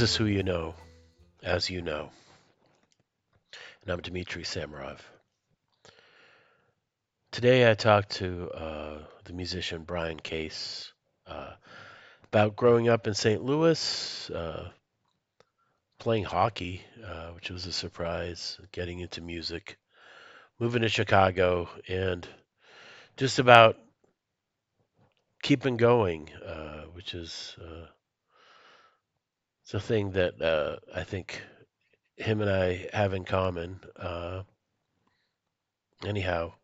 Is who you know, as you know. And I'm Dmitry Samarov. Today I talked to uh, the musician Brian Case uh, about growing up in St. Louis, uh, playing hockey, uh, which was a surprise, getting into music, moving to Chicago, and just about keeping going, uh, which is uh, it's a thing that uh, I think him and I have in common. Uh, anyhow,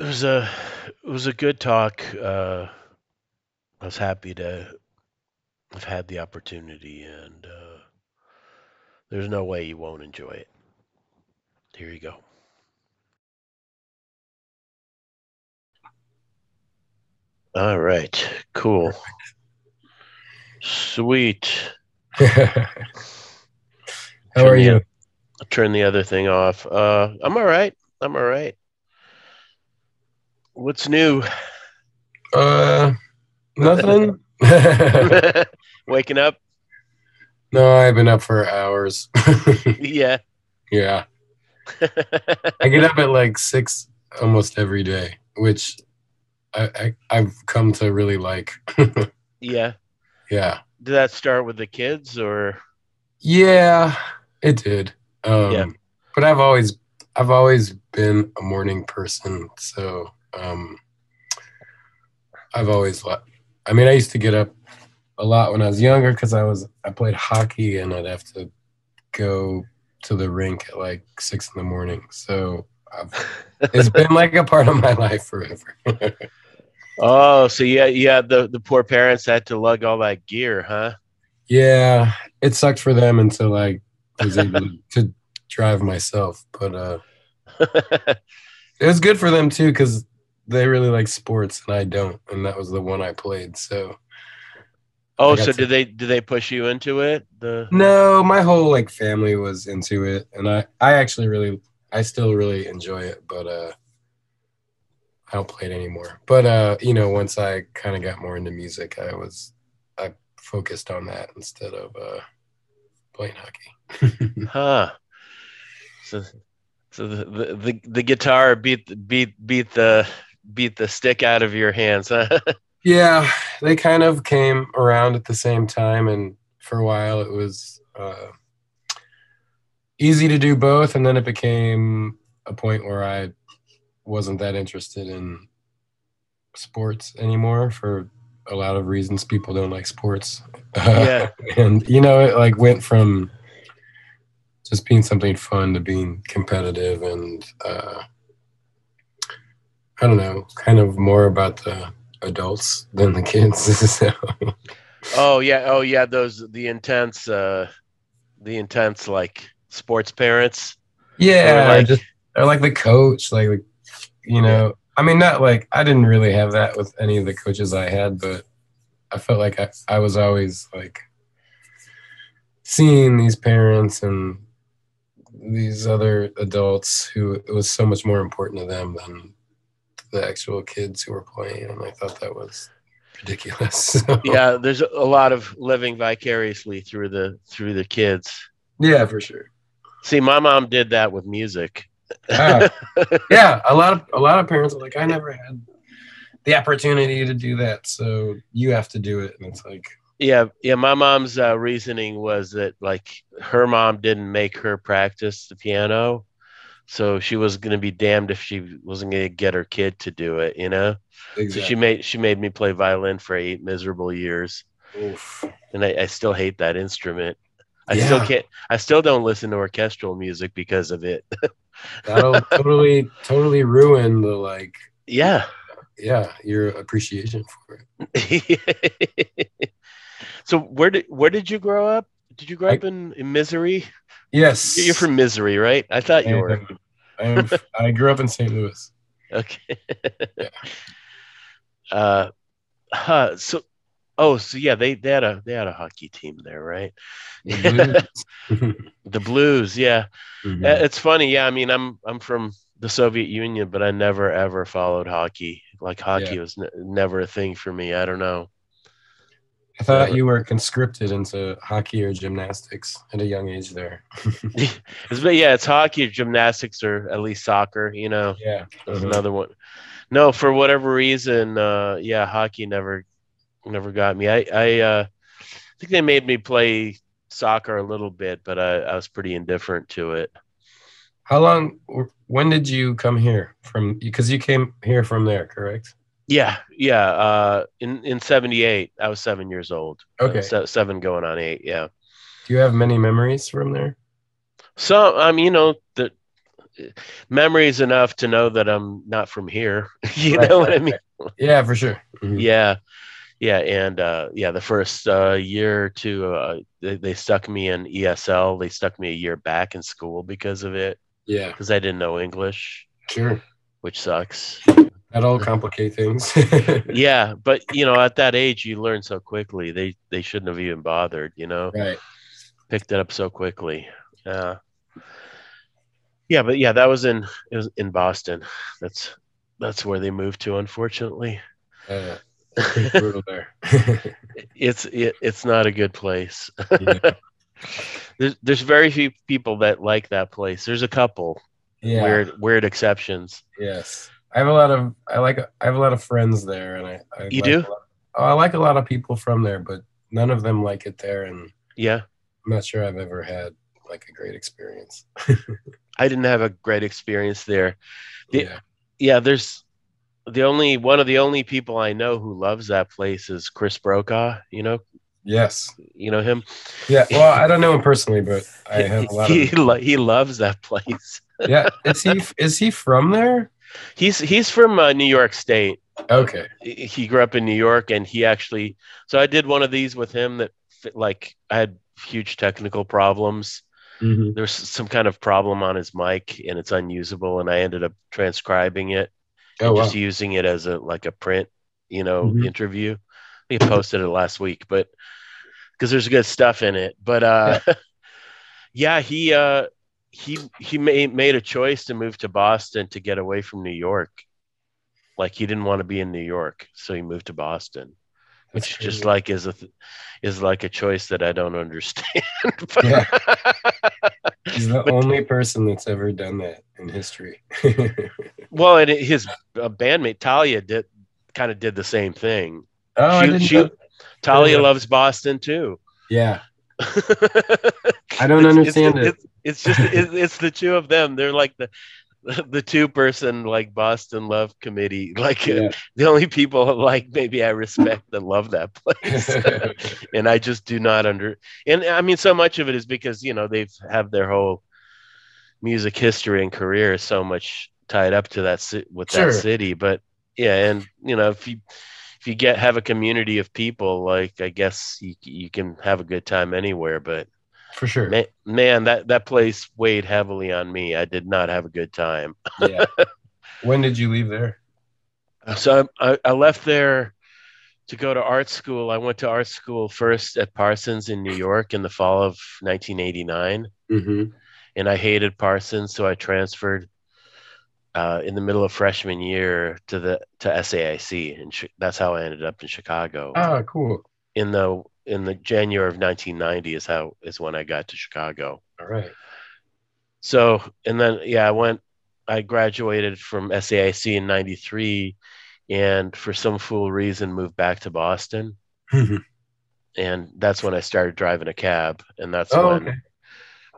it was a it was a good talk. Uh, I was happy to have had the opportunity, and uh, there's no way you won't enjoy it. Here you go. All right, cool, sweet. How Turn are you? I'll turn the other thing off. Uh, I'm all right. I'm all right. What's new? Uh, nothing. Waking up? no, I've been up for hours. Yeah. yeah, I get up at like six almost every day, which I, I I've come to really like. yeah. Yeah, Did that start with the kids or? yeah, it did. Um, Yeah. but I've always I've always been a morning person, so um, I've always I mean, I used to get up a lot when I was younger because I was I played hockey and I'd have to go to the rink at like six in the morning. So I've, it's been like a part of my life forever. Oh, so yeah, yeah. The the poor parents had to lug all that gear, huh? yeah, it sucked for them until I was able to drive myself, but uh, it was good for them too because they really like sports and I don't, and that was the one I played. So oh, so to- did they did they push you into it? The No, my whole like family was into it, and I I actually really I still really enjoy it, but uh, I don't play it anymore. But uh, you know, once I kind of got more into music, I was I focused on that instead of uh, playing hockey. huh? So so the, the the the guitar beat beat beat the beat the stick out of your hands, huh? yeah, they kind of came around at the same time, and for a while it was uh, easy to do both, and then it became a point where I wasn't that interested in sports anymore for a lot of reasons. People don't like sports, Yeah. and you know, it like went from just being something fun to being competitive, and uh, I don't know, kind of more about the adults than the kids. so, Oh yeah, oh yeah, those the intense uh the intense like sports parents. yeah, Or, like just or like the coach, like you know. I mean, not like I didn't really have that with any of the coaches I had, but I felt like I, I was always like seeing these parents and these other adults who it was so much more important to them than the actual kids who were playing, and I thought that was ridiculous. So, yeah, there's a lot of living vicariously through the through the kids. yeah, for sure. See, my mom did that with music. Ah, yeah, a lot of a lot of parents are like, I never had the opportunity to do that, so you have to do it, and it's like, Yeah, yeah. My mom's uh, reasoning was that like her mom didn't make her practice the piano, so she was gonna be damned if she wasn't gonna get her kid to do it. You know, so she made she made me play violin for eight miserable years, Oof. and I, I still hate that instrument. I still can't. I still don't listen to orchestral music because of it. That'll totally totally ruin the like, yeah. yeah, your appreciation for it. so where did where did you grow up? Did you grow I- up in, in Misery? Yes, You're from Misery, right? I thought you were. I am. I grew up in St. Louis. Okay. Yeah. Uh, huh, so, oh, so yeah, they, they had a they had a hockey team there, right? The Blues. The Blues, yeah. Mhm. Uh, It's funny, yeah. I mean, I'm I'm from the Soviet Union, but I never ever followed hockey. Like hockey Yeah. was ne- never a thing for me. I don't know. I thought So- you were conscripted into hockey or gymnastics at a young age there. It's, but yeah, it's hockey, or gymnastics, or at least soccer. You know, yeah. that's Mhm. another one. No, for whatever reason, uh, yeah, hockey never, never got me. I, I, uh, I think they made me play soccer a little bit, but I, I was pretty indifferent to it. How long? When did you come here from? Because you came here from there, correct? Yeah, yeah. Uh, in in '78, I was seven years old. Uh, Okay. se- seven going on eight. Yeah. Do you have many memories from there? So, I mean, you know, the memories enough to know that I'm not from here. you Right, know what I right, mean? Yeah, for sure. Mhm. Yeah, yeah, and uh, yeah, the first uh, year or two, uh, they, they stuck me in ESL. They stuck me a year back in school because of it, Yeah, because I didn't know English, sure. which sucks. that all complicate things. yeah, but you know, at that age, you learn so quickly. They they shouldn't have even bothered. You know, right. picked it up so quickly. Uh, yeah, but yeah, that was in it was in Boston. That's that's where they moved to. Unfortunately, Uh, brutal there. it's it, it's not a good place. Yeah. there's there's very few people that like that place. There's a couple yeah. weird weird exceptions. Yes. I have a lot of I like I have a lot of friends there and I, I You like do? lot- oh, I like a lot of people from there, but none of them like it there and Yeah, I'm not sure I've ever had like a great experience. I didn't have a great experience there. The- yeah. Yeah, there's the only one of the only people I know who loves that place is Chris Brokaw. You know, Yes. you know him. Yeah. Well, I don't know him personally, but I have a lot he, lo- he loves that place. Yeah. Is he is he from there? He's he's from uh, New York State. Okay. He grew up in New York, and he actually. So I did one of these with him that fit, like I had huge technical problems. Mhm. There's some kind of problem on his mic, and it's unusable. And I ended up transcribing it, Oh wow. just using it as a like a print, you know, Mhm. interview. He posted it last week, but because there's good stuff in it. But uh, yeah, he uh, he he made made a choice to move to Boston to get away from New York. Like he didn't want to be in New York, so he moved to Boston, That's which just like is a is like a choice that I don't understand. but, Yeah. He's the But- only person that's ever done that in history. well, and his uh, bandmate Talia did kind of did the same thing. oh, I didn't she- know- Talia Yeah. loves Boston too. Yeah. I don't understand it. It's, it's just it's, it's the two of them. They're like the the two person like Boston love committee. Like uh, the only people like maybe I respect and love that place. and I just do not under. And I mean, so much of it is because you know they've have their whole music history and career is so much tied up to that ci- with Sure. that city. But yeah, and you know if you if you get have a community of people, like I guess you you can have a good time anywhere. But For sure. man, man that that place weighed heavily on me. I did not have a good time. Yeah. when did you leave there? So I, I left there to go to art school. I went to art school first at Parsons in New York in the fall of 1989, Mm-hmm. and I hated Parsons, so I transferred uh, in the middle of freshman year to the to SAIC, and Chi- that's how I ended up in Chicago. Ah, cool. In the in the January of 1990 is how is when I got to Chicago. All right. So and then yeah, I went. I graduated from SAIC in '93, and for some fool reason moved back to Boston. and that's when I started driving a cab, and that's oh, when. okay.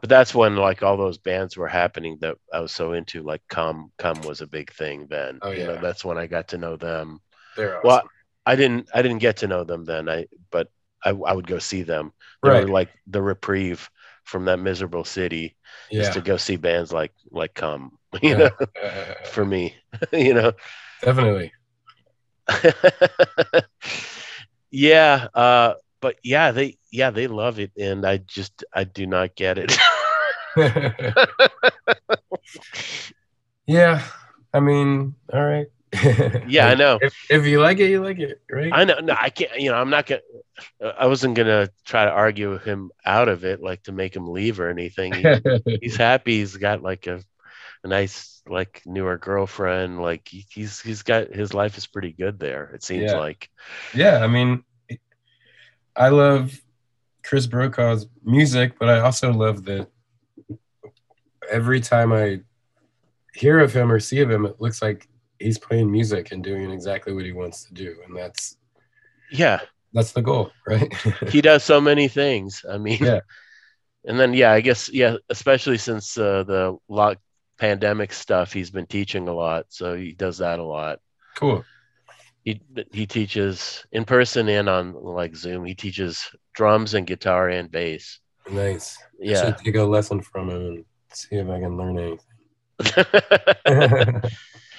But that's when like all those bands were happening that I was so into. Like Come Come was a big thing then. Oh, You know, yeah. that's when I got to know them. They're awesome. Well, I didn't, I didn't get to know them then. I, but I, I would go see them. They right. were like the reprieve from that miserable city, yeah. just to go see bands like like Come. You Yeah. know, for me, you know. definitely. yeah, uh, but yeah, they yeah they love it, and I just I do not get it. yeah. I mean, all right. yeah, I know. If, if you like it, you like it, right? I know. No, I can't. You know, I'm not gonna. I wasn't gonna try to argue him out of it, like to make him leave or anything. He, he's happy. He's got like a, a nice like newer girlfriend. Like he, he's he's got his life is pretty good there. It seems Yeah. like. yeah, I mean, I love Chris Brokaw's music, but I also love that every time I hear of him or see of him, it looks like he's playing music and doing exactly what he wants to do, and that's yeah, that's the goal, right? he does so many things. I mean, Yeah. and then yeah, I guess yeah, especially since uh, the lock pandemic stuff, he's been teaching a lot, so he does that a lot. cool. He he teaches in person and on like Zoom. He teaches drums and guitar and bass. Nice. I Yeah. should take a lesson from him and see if I can learn anything.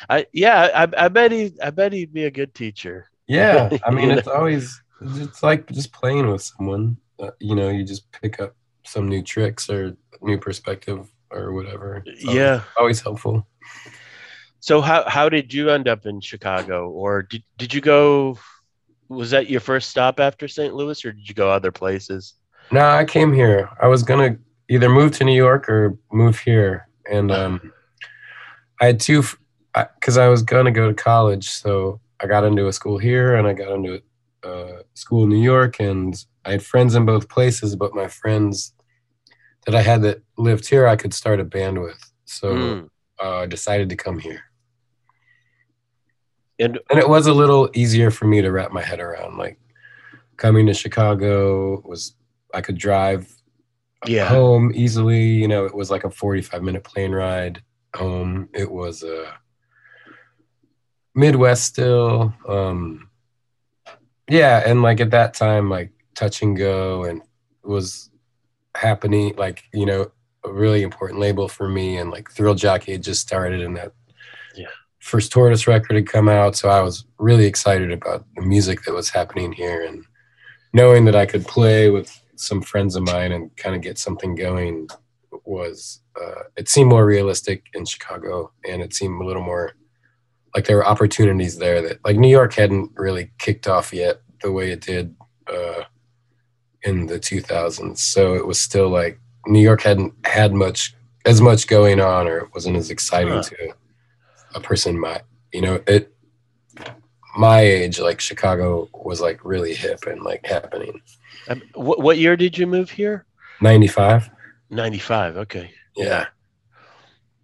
I yeah, I, I bet he I bet he'd be a good teacher. yeah, I mean, it's always it's like just playing with someone. Uh, you know, you just pick up some new tricks or new perspective or whatever. It's always- Yeah. always helpful. So how how did you end up in Chicago, or did did you go? Was that your first stop after St. Louis, or did you go other places? No, I came here. I was gonna either move to New York or move here, and um, I had two because I, was gonna go to college. So I got into a school here, and I got into a uh, school in New York, and I had friends in both places. But my friends that I had that lived here, I could start a band with. So Mm. uh, I decided to come here, And and it was a little easier for me to wrap my head around. Like coming to Chicago was I could drive yeah, home easily. You know, it was like a 45 minute plane ride home. It was a Midwest still. Um, yeah, and like at that time, like touch and go and was happening. Like you know, a really important label for me, and like Thrill Jockey had just started, and that Yeah. first Tortoise record had come out, so I was really excited about the music that was happening here, and knowing that I could play with some friends of mine and kind of get something going was uh, it seemed more realistic in Chicago, and it seemed a little more like there were opportunities there that like New York hadn't really kicked off yet the way it did uh, in the 2000s. So it was still like New York hadn't had much as much going on, or it wasn't as exciting Huh. to a person my you know it my age like Chicago was like really hip and like happening. Um, what what year did you move here? 95 Ninety five. Okay. yeah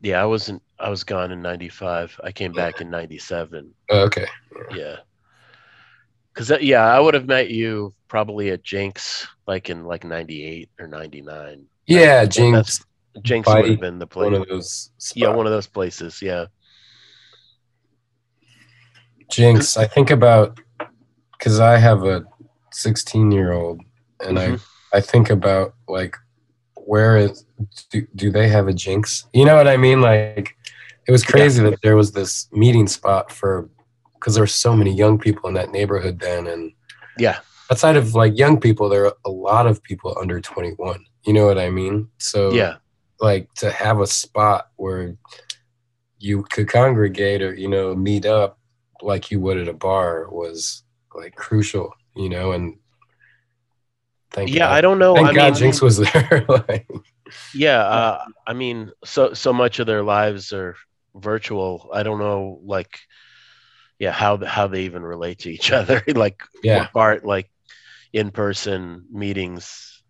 Yeah, I wasn't. I was gone in ninety five. I came back in ninety seven. Oh, okay Yeah. Cause yeah, I would have met you probably at Jinx, like in like ninety eight or ninety nine. yeah That's- Jinx Jinx would have been the place. one of those spots. yeah, one of those places. Yeah. Jinx, I think about because I have a 16 year old, and Mhm. I I think about like where is do, do they have a Jinx? You know what I mean? Like it was crazy that there was this meeting spot for because there were so many young people in that neighborhood then, and Yeah. outside of like young people, there are a lot of people under 21. You know what I mean? So Yeah. like to have a spot where you could congregate or you know meet up like you would at a bar was like crucial you know and thank you. Yeah. God, I don't know. thank I God mean, Jinx was there like yeah. Uh, I mean, so so much of their lives are virtual. I don't know, like, yeah, how how they even relate to each other. like, yeah part like in person meetings.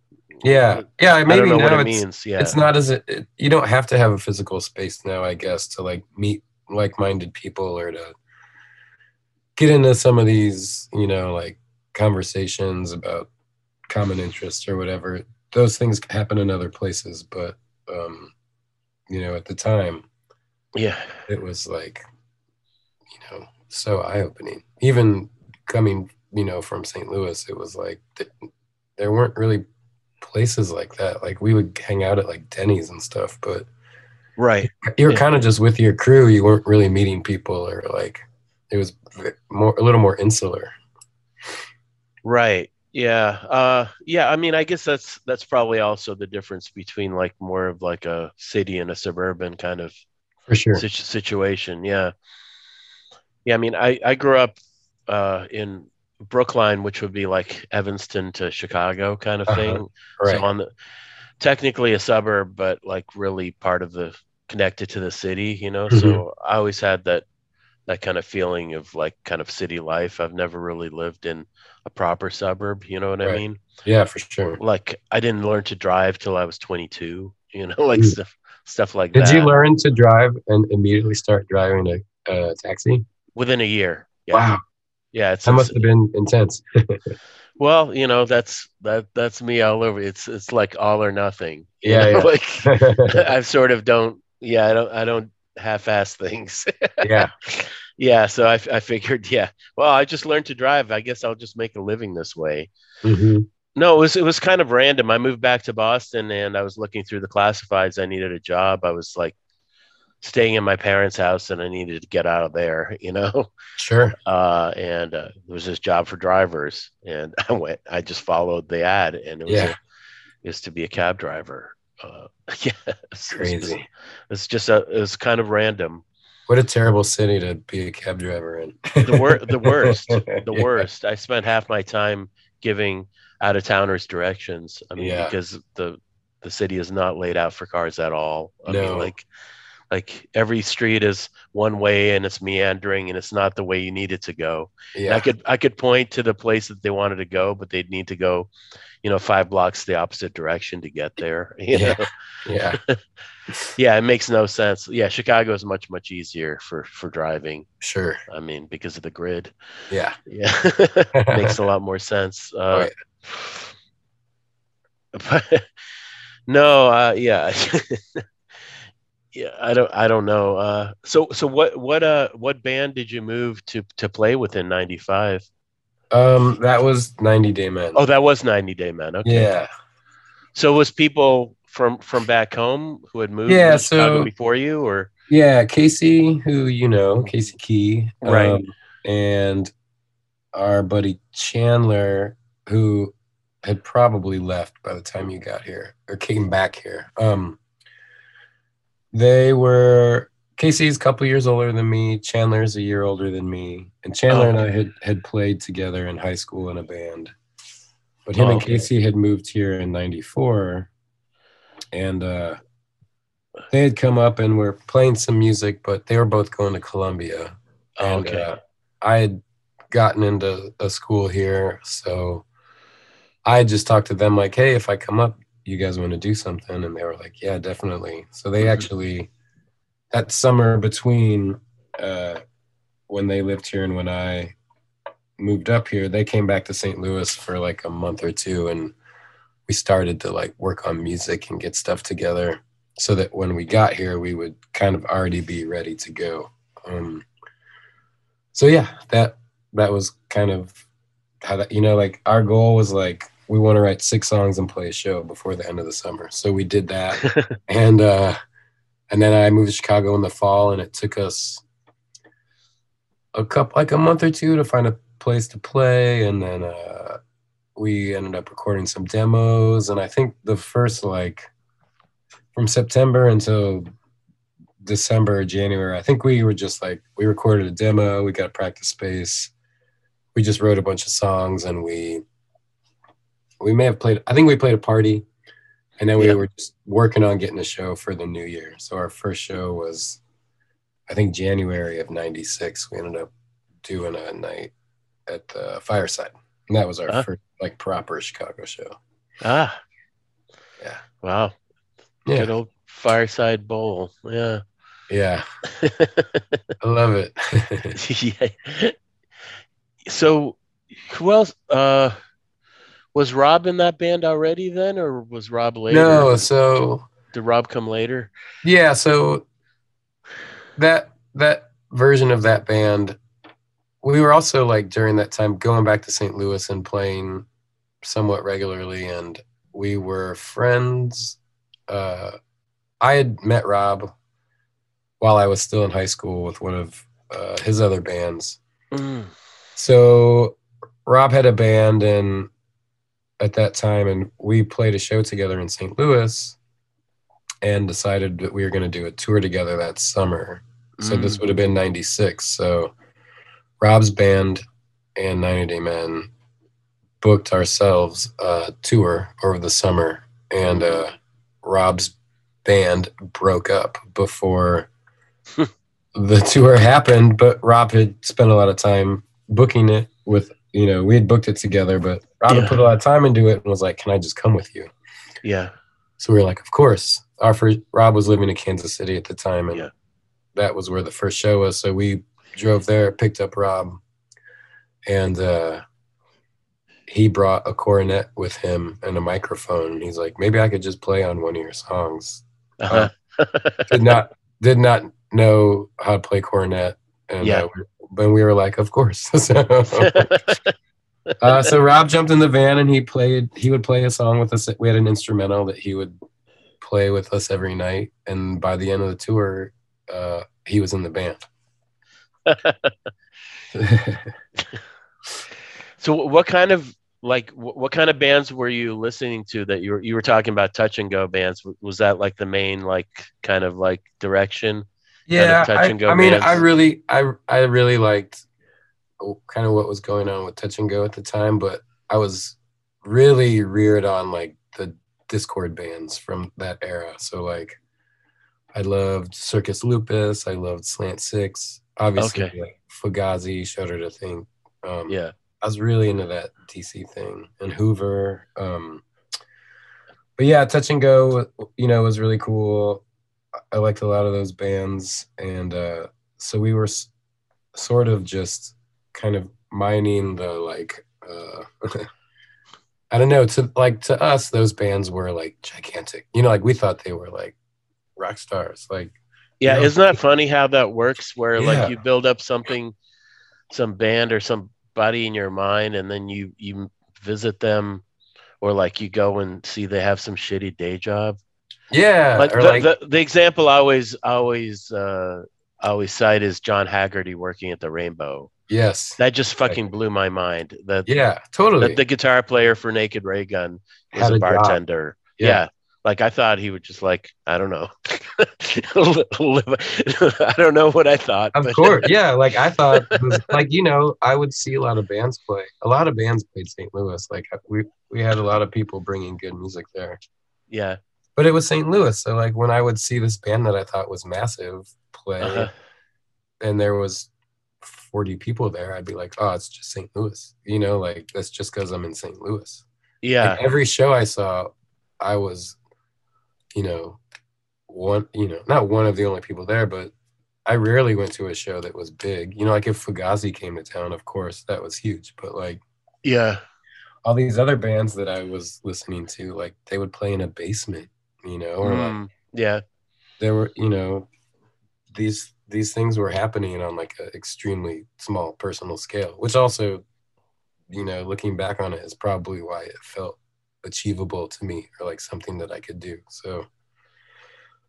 yeah yeah I maybe know now what it it's, means. Yeah. it's not as it, it- you don't have to have a physical space now i guess to like meet like-minded people or to get into some of these you know like conversations about common interests or whatever those things happen in other places but um you know at the time yeah. it was like you know so eye-opening even coming you know from st louis it was like th- there weren't really places like that like we would hang out at like denny's and stuff but Right. you were Yeah. kind of just with your crew you weren't really meeting people or like it was more a little more insular Right. Yeah. Uh yeah, I mean I guess that's that's probably also the difference between like more of like a city and a suburban kind of for sure situ- situation. Yeah. Yeah, I mean I I grew up uh in Brookline, which would be like Evanston to Chicago kind of Uh-huh. thing. right So on the technically a suburb, but like really part of the connected to the city, you know. Mhm. So I always had that that kind of feeling of like kind of city life. I've never really lived in a proper suburb. You know what I mean? Yeah, for sure. Like I didn't learn to drive till I was 22. You know, like Mm. stuff stuff like Did that. Did you learn to drive and immediately start driving a, a taxi? within a year? Yeah, Wow, yeah. It's, that must have been intense. well, you know, that's that that's me all over. It's it's like all or nothing. Yeah, yeah. like I sort of don't. Yeah, I don't. I don't half-ass things. yeah, yeah, so I, I figured, yeah. Well, I just learned to drive. I guess I'll just make a living this way. hmm No, it was it was kind of random. I moved back to Boston, and I was looking through the classifieds. I needed a job. I was like staying in my parents' house, and I needed to get out of there. You know, sure. uh, and uh, there was this job for drivers, and I went. I just followed the ad, and it was Yeah. a, it to be a cab driver. Uh, yeah, it's, Crazy. It's just a. It was kind of random. What a terrible city to be a cab driver in. The wor- the worst. The Yeah. worst. I spent half my time giving out of towners directions. I mean, Yeah. because the the city is not laid out for cars at all. I No. mean, like like every street is one way and it's meandering and it's not the way you need it to go. And Yeah, I could I could point to the place that they wanted to go, but they'd need to go, you know, five blocks the opposite direction to get there. You Yeah. know? yeah, yeah, it makes no sense. Yeah, Chicago is much much easier for for driving. sure. I mean, because of the grid. Yeah, Yeah, makes a lot more sense. Uh, Right. But no, uh, yeah, yeah. I don't, I don't know. Uh, so, so what, what, uh, what band did you move to to play with in '95? um, that was 90 Day Men. Oh, that was 90 Day Men. Okay. yeah, So, was people from from back home who had moved Yeah, so- before you, or yeah. Cayce, who you know, Cayce Key, Right. um, and our buddy Chandler, who had probably left by the time you got here or came back here. Um, they were Cayce's a couple years older than me. Chandler's a year older than me, and Chandler Oh, and I had had played together in high school in a band. But him Oh, and okay. Cayce had moved here in '94, and uh, they had come up and were playing some music, but they were both going to Columbia. oh, And, okay, uh, I had gotten into a school here, so I just talked to them like, "Hey, if I come up, you guys want to do something?" And they were like, "Yeah, definitely." So they Mhm. actually that summer between uh, when they lived here and when I moved up here, they came back to St. Louis for like a month or two, and we started to like work on music and get stuff together, so that when we got here, we would kind of already be ready to go. Um, so yeah, that that was kind of how that you know like our goal was like we want to write six songs and play a show before the end of the summer. So we did that, and uh, and then I moved to Chicago in the fall, and it took us a couple like a month or two to find a place to play, and then uh, we ended up recording some demos, and I think the first like from September until December or January, I think we were just like we recorded a demo, we got a practice space, we just wrote a bunch of songs, and we we may have played. I think we played a party, and then we Yeah. were just working on getting a show for the new year. So our first show was, I think January of '96. We ended up doing a night at the Fireside, and that was our Huh? first like proper Chicago show. ah, Yeah. wow, Yeah, good old fireside bowl, yeah. yeah, I love it. yeah. So, who else? Uh, was Rob in that band already then, or was Rob later? no, so Did Rob come later? Yeah, so that that version of that band, we were also like during that time going back to St. Louis and playing somewhat regularly, and we were friends. Uh, I had met Rob while I was still in high school with one of uh, his other bands. Mm. So Rob had a band and at that time and we played a show together in St. Louis and decided that we were going to do a tour together that summer. So this would have been 96. So Rob's band and 90 Day Men booked ourselves a tour over the summer and uh, Rob's band broke up before the tour happened, but Rob had spent a lot of time booking it with you know we had booked it together, but Rob Yeah. put a lot of time into it and was like, "Can I just come with you?" Yeah. So we were like, "Of course." Our first Rob was living in Kansas City at the time, and Yeah. that was where the first show was. So we drove there, picked up Rob, and uh, he brought a cornet with him and a microphone. And he's like, "Maybe I could just play on one of your songs." Uh-huh. did not did not know how to play cornet and Yeah. uh, but we were like of course so, uh, so rob jumped in the van and he played he would play a song with us. We had an instrumental that he would play with us every night. And by the end of the tour uh, he was in the band. So what kind of like what kind of bands were you listening to that you were you were talking about touch and go bands? Was that like the main like kind of like direction? Yeah touch I, and go I mean bands. i really i i really liked kind of what was going on with touch and go at the time but i was really reared on like the Dischord bands from that era so like i loved circus lupus i loved slant six obviously Okay. like fugazi shudder to think um yeah I was really into that DC thing and Hoover. Um, but yeah, Touch and Go, you know, was really cool. I liked a lot of those bands, and uh, so we were s- sort of just kind of mining the like. Uh, I don't know. To like to us, those bands were like gigantic. You know, like we thought they were like rock stars. Like yeah know? isn't that funny how that works where Yeah. like you build up something some band or somebody in your mind and then you you visit them or like you go and see they have some shitty day job yeah, like, the, like the, the example I always always uh I always cite is John Haggerty working at the Rainbow. Yes, That just fucking blew my mind. That, yeah, totally. that the guitar player for Naked Raygun was Had a bartender. Yeah. Yeah. Like I thought he would just like I don't know. I don't know what I thought. Of course, yeah. Like I thought, it was, like you know, I would see a lot of bands play. A lot of bands played St. Louis. Like we we had a lot of people bringing good music there. Yeah. But it was St. Louis, so like when I would see this band that I thought was massive play, Uh-huh. and there was forty people there, I'd be like, oh, it's just St. Louis. You know, like that's just because I'm in St. Louis. Yeah. Like, every show I saw, I was, you know, one, you know, not one of the only people there, but I rarely went to a show that was big. You know, like if Fugazi came to town, of course, that was huge. But like Yeah. all these other bands that I was listening to, like they would play in a basement, you know, or like Mm, yeah. there were, you know, these these things were happening on like an extremely small personal scale, which also, you know, looking back on it is probably why it felt achievable to me or like something that I could do. So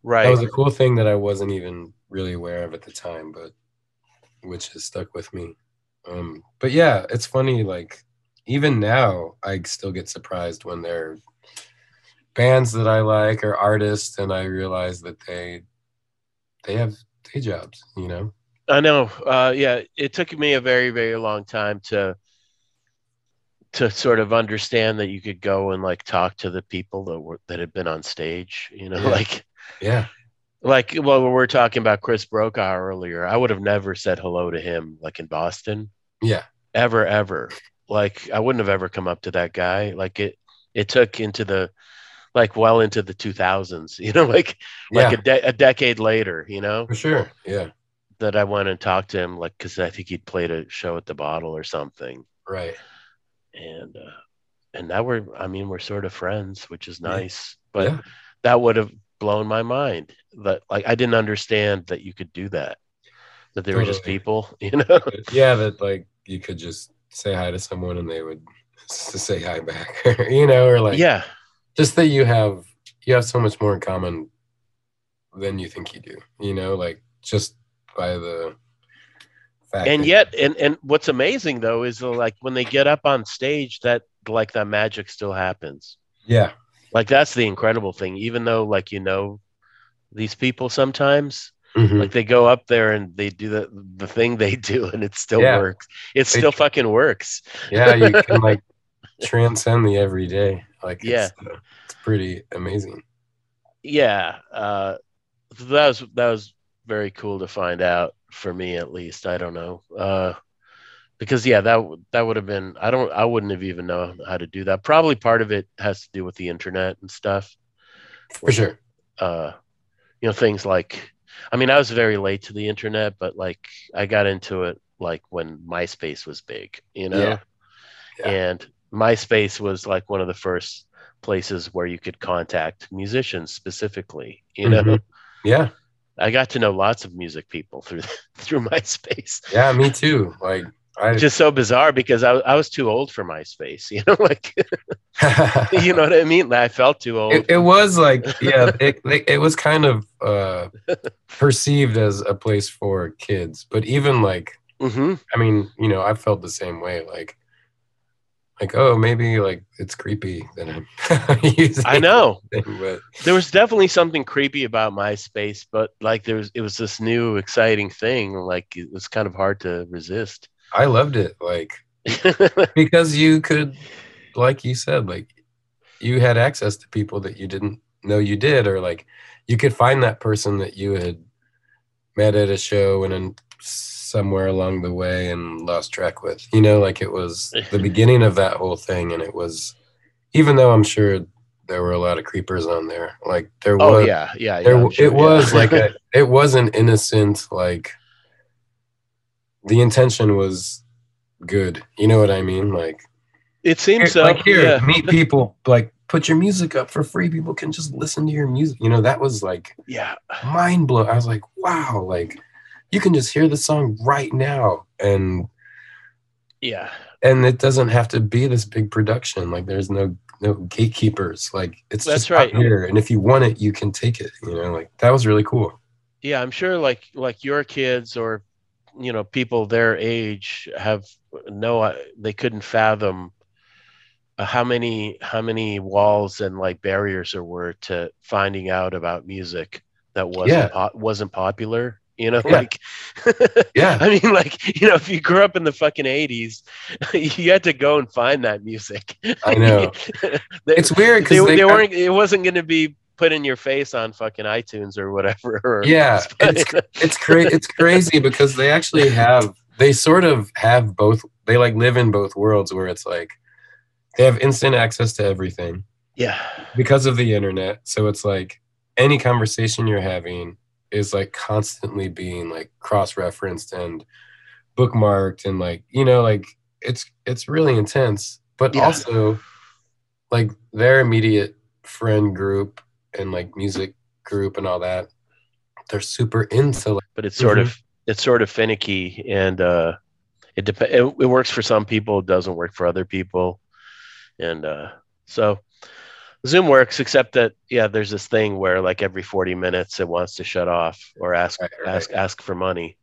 Right. that was a cool thing that I wasn't even really aware of at the time, but which has stuck with me. Um, but yeah, it's funny. Like even now, I still get surprised when there are bands that I like or artists, and I realize that they they have day jobs. You know? I know. Uh, yeah, it took me a very, very long time to to sort of understand that you could go and like talk to the people that were that had been on stage. You know, Yeah. like Yeah, like well, we were talking about Chris Brokaw earlier. I would have never said hello to him like in Boston, yeah, ever, ever. Like I wouldn't have ever come up to that guy. Like it, it took into the like well into the 2000s. You know, like yeah, like a, de- a decade later. You know. for sure. Yeah, that I went and talked to him, like, because I think he'd played a show at the Bottle or something, right. and uh, and now we're, I mean, we're sort of friends, which is Yeah. nice. But yeah, that would have blown my mind. That like I didn't understand that you could do that. That they were just people, you know. yeah. That like you could just say hi to someone and they would s- say hi back, you know, or like yeah, just that you have you have so much more in common than you think you do you know like just by the fact and yet, and and what's amazing though is uh, like when they get up on stage, that like that magic still happens. yeah Like that's the incredible thing. Even though like you know these people sometimes, Mhm. like they go up there and they do the the thing they do and it still Yeah. works it still fucking works yeah you can like transcend the everyday like Yeah. it's, uh, it's pretty amazing yeah uh that was that was very cool to find out for me at least. I don't know. Uh, because yeah, that that would have been I don't I wouldn't have even known how to do that. Probably part of it has to do with the internet and stuff. For sure. Uh, you know, things like I mean, I was very late to the internet, but like I got into it like when MySpace was big, you know? Yeah. Yeah. And MySpace was like one of the first places where you could contact musicians specifically, you know? Mhm. Yeah. I got to know lots of music people through through MySpace. Yeah. Me too. Like I Just so bizarre because I, I was too old for MySpace, you know, like you know what I mean? I felt too old. it, it was like yeah it, it, was kind of uh perceived as a place for kids but even like hmm i mean you know i felt the same way like like oh maybe like it's creepy that i'm using I know. thing, but There was definitely something creepy about MySpace, but like there was it was this new exciting thing. Like it was kind of hard to resist. i loved it like because you could like you said like you had access to people that you didn't know you did or like you could find that person that you had met at a show and then somewhere along the way and lost track with you know like it was the beginning of that whole thing and it was even though i'm sure there were a lot of creepers on there like there oh was yeah, yeah, yeah. there, sure, it was like a, it was an innocent like the intention was good you know what i mean like it seems so. like here yeah. meet people like put your music up for free people can just listen to your music you know that was like yeah. mind blow i was like wow like you can just hear the song right now and Yeah. and it doesn't have to be this big production. Like there's no no gatekeepers. Like it's That's just right. here. And if you want it you can take it you know? Like that was really cool. Yeah, I'm sure like like your kids or you know people their age have no they couldn't fathom uh, how many how many walls and like barriers there were to finding out about music that wasn't Yeah. po- wasn't popular you know Yeah. like yeah. I mean like you know if you grew up in the fucking 80s you had to go and find that music. I know. They- it's weird they, because they weren't it wasn't going to be put in your face on fucking itunes or whatever. Or Yeah, it's it's cra- it's crazy because they actually have they sort of have both they like live in both worlds where it's like they have instant access to everything yeah. because of the internet. So it's like any conversation you're having is like constantly being like cross-referenced and bookmarked and like you know like it's it's really intense but Yeah. also like their immediate friend group and like music group and all that they're super into like but it's sort Mm-hmm. of it's sort of finicky and uh it dep- it, it works for some people it doesn't work for other people and uh so zoom works except that yeah there's this thing where like every 40 minutes it wants to shut off or ask Right, right. ask ask for money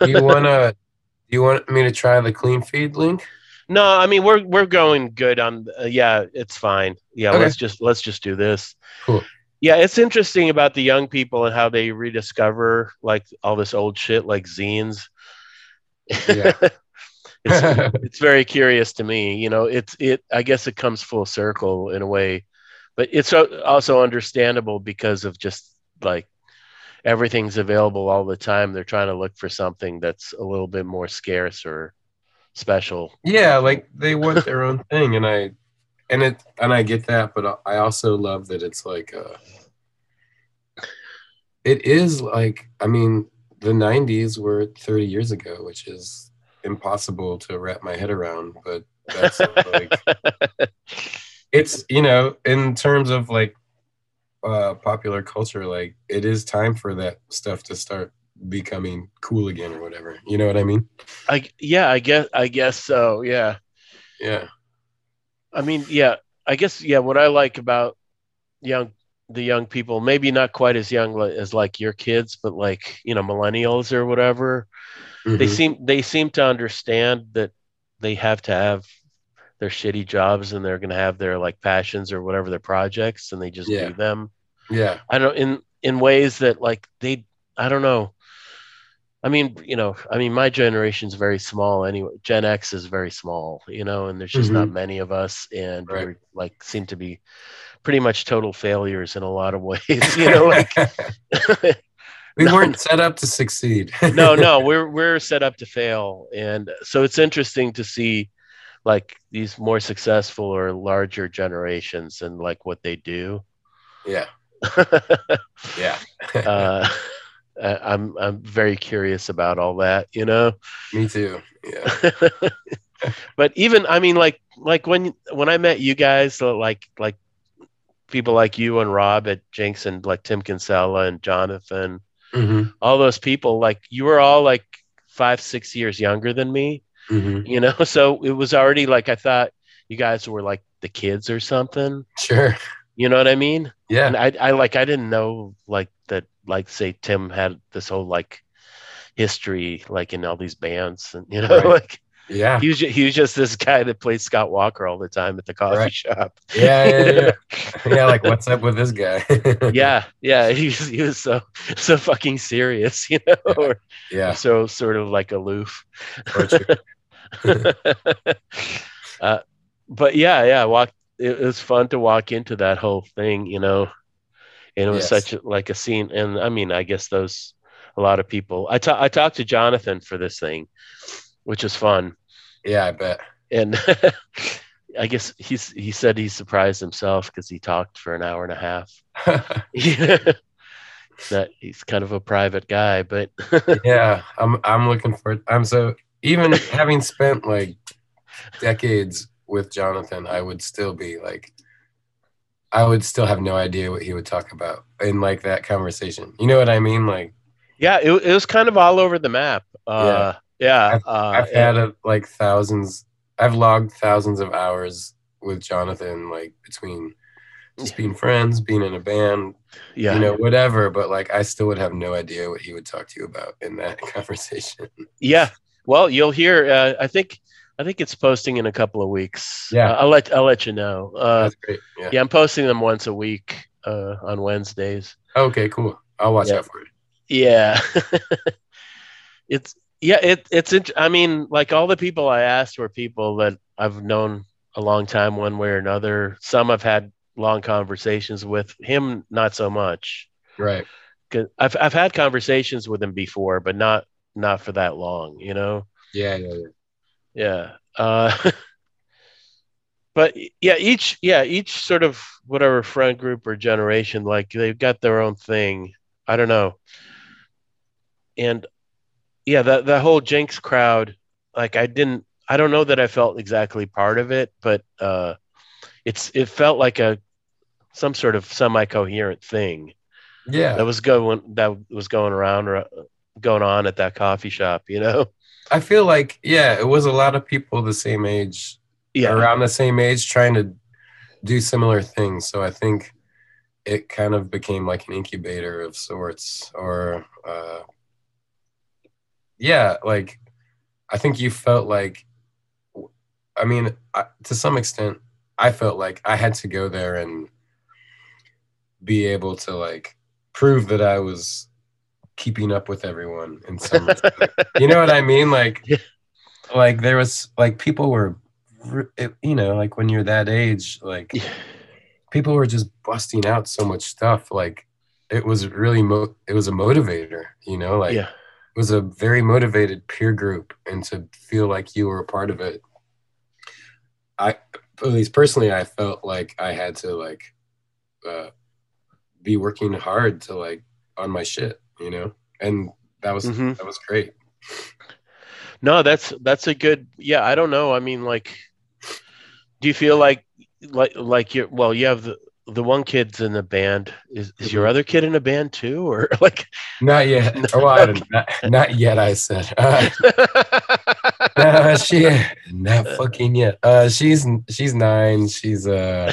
do you wanna do you want me to try the clean feed link no i mean we're we're going good on uh, yeah it's fine yeah Okay. let's just let's just do this Cool. yeah it's interesting about the young people and how they rediscover like all this old shit like zines Yeah. it's, it's very curious to me you know it's it i guess it comes full circle in a way but it's also understandable because of just like everything's available all the time. They're trying to look for something that's a little bit more scarce or special. Yeah like they want their own thing and i and it and i get that but i also love that it's like uh it is like i mean the 90s were 30 years ago which is impossible to wrap my head around but that's like it's you know in terms of like uh popular culture like it is time for that stuff to start becoming cool again or whatever you know what i mean i yeah i guess i guess so yeah yeah I mean, yeah, I guess yeah. What I like about young the young people, maybe not quite as young as like your kids, but like you know millennials or whatever. They Mhm. seem they seem to understand that they have to have their shitty jobs and they're going to have their like passions or whatever their projects, and they just Yeah. do them. yeah I don't in in ways that like they I don't know. I mean, you know, I mean, my generation's very small anyway. Gen X is very small, you know, and there's just not mm-hmm. many of us, and Right. we're like seem to be pretty much total failures in a lot of ways, you know, like we No, weren't set up to succeed. no, no, we're we're set up to fail, and so it's interesting to see like these more successful or larger generations and like what they do. yeah, yeah. uh, I'm I'm very curious about all that, you know. Me too. Yeah. but even I mean, like like when when I met you guys, like like people like you and Rob at Jinx and like Tim Kinsella and Jonathan, hmm all those people, like you were all like five six years younger than me, hmm you know. So it was already like I thought you guys were like the kids or something. Sure. You know what I mean? Yeah. And I I like I didn't know like that like say Tim had this whole like history like in all these bands and you know Right. like Yeah. he was ju- he was just this guy that played Scott Walker all the time at the coffee Right. shop. Yeah. Yeah. Yeah. yeah. Like, what's up with this guy? yeah, yeah, he was he was so so fucking serious, you know, or Yeah. so sort of like aloof. For sure. uh, but yeah, yeah, walk. It was fun to walk into that whole thing, you know, and it was Yes. such a, like a scene. And I mean, I guess those a lot of people. I ta- I talked to Jonathan for this thing, which is fun, Yeah. I bet. and I guess he's he said he surprised himself because he talked for an hour and a half. that he's kind of a private guy, but yeah. I'm. I'm looking for. I'm so even having spent like decades with Jonathan, I would still be like. I would still have no idea what he would talk about in like that conversation. You know what I mean? Like yeah, it, it was kind of all over the map. Uh, yeah, uh, I've had a, like thousands. I've logged thousands of hours with Jonathan, like between just being friends, being in a band, yeah, you know, whatever. But like, I still would have no idea what he would talk to you about in that conversation. yeah. Well, you'll hear. Uh, I think I think it's posting in a couple of weeks. Yeah. Uh, I'll let I'll let you know. Uh, That's great. Yeah. yeah, I'm posting them once a week uh, on Wednesdays. Okay. Cool. I'll watch Yeah. out for it. Yeah, it's yeah it it's int- I mean like all the people I asked were people that I've known a long time one way or another. Some I've had long conversations with him, not so much. Right. 'Cause I've I've had conversations with him before, but not not for that long, you know. Yeah. Yeah. Yeah. Yeah. Uh, but yeah, each yeah each sort of whatever friend group or generation, like they've got their own thing. I don't know. And yeah, that the whole Jinx crowd, like I didn't, I don't know that I felt exactly part of it, but uh, it's it felt like a some sort of semi-coherent thing Yeah. that was going that was going around or going on at that coffee shop, you know? I feel like yeah, it was a lot of people the same age, Yeah, around the same age, trying to do similar things. So I think it kind of became like an incubator of sorts, or uh, yeah, like I think you felt like, I mean, I, to some extent, I felt like I had to go there and be able to like prove that I was keeping up with everyone in some you know what I mean? Like, Yeah. like there was like people were, you know, like when you're that age, like Yeah. people were just busting out so much stuff. Like it was really, mo- it was a motivator, you know, like yeah, it was a very motivated peer group and to feel like you were a part of it i at least personally i felt like i had to like uh, be working hard to like on my shit you know and that was Mhm. that was great No, that's that's a good. Yeah, I don't know. I mean, like, do you feel like like like you're well? You have the the one kid's in the band. Is is your Mhm. other kid in a band too, or like? not yet well, I didn't- not, not yet i said uh, uh, she not fucking yet uh she's she's nine she's uh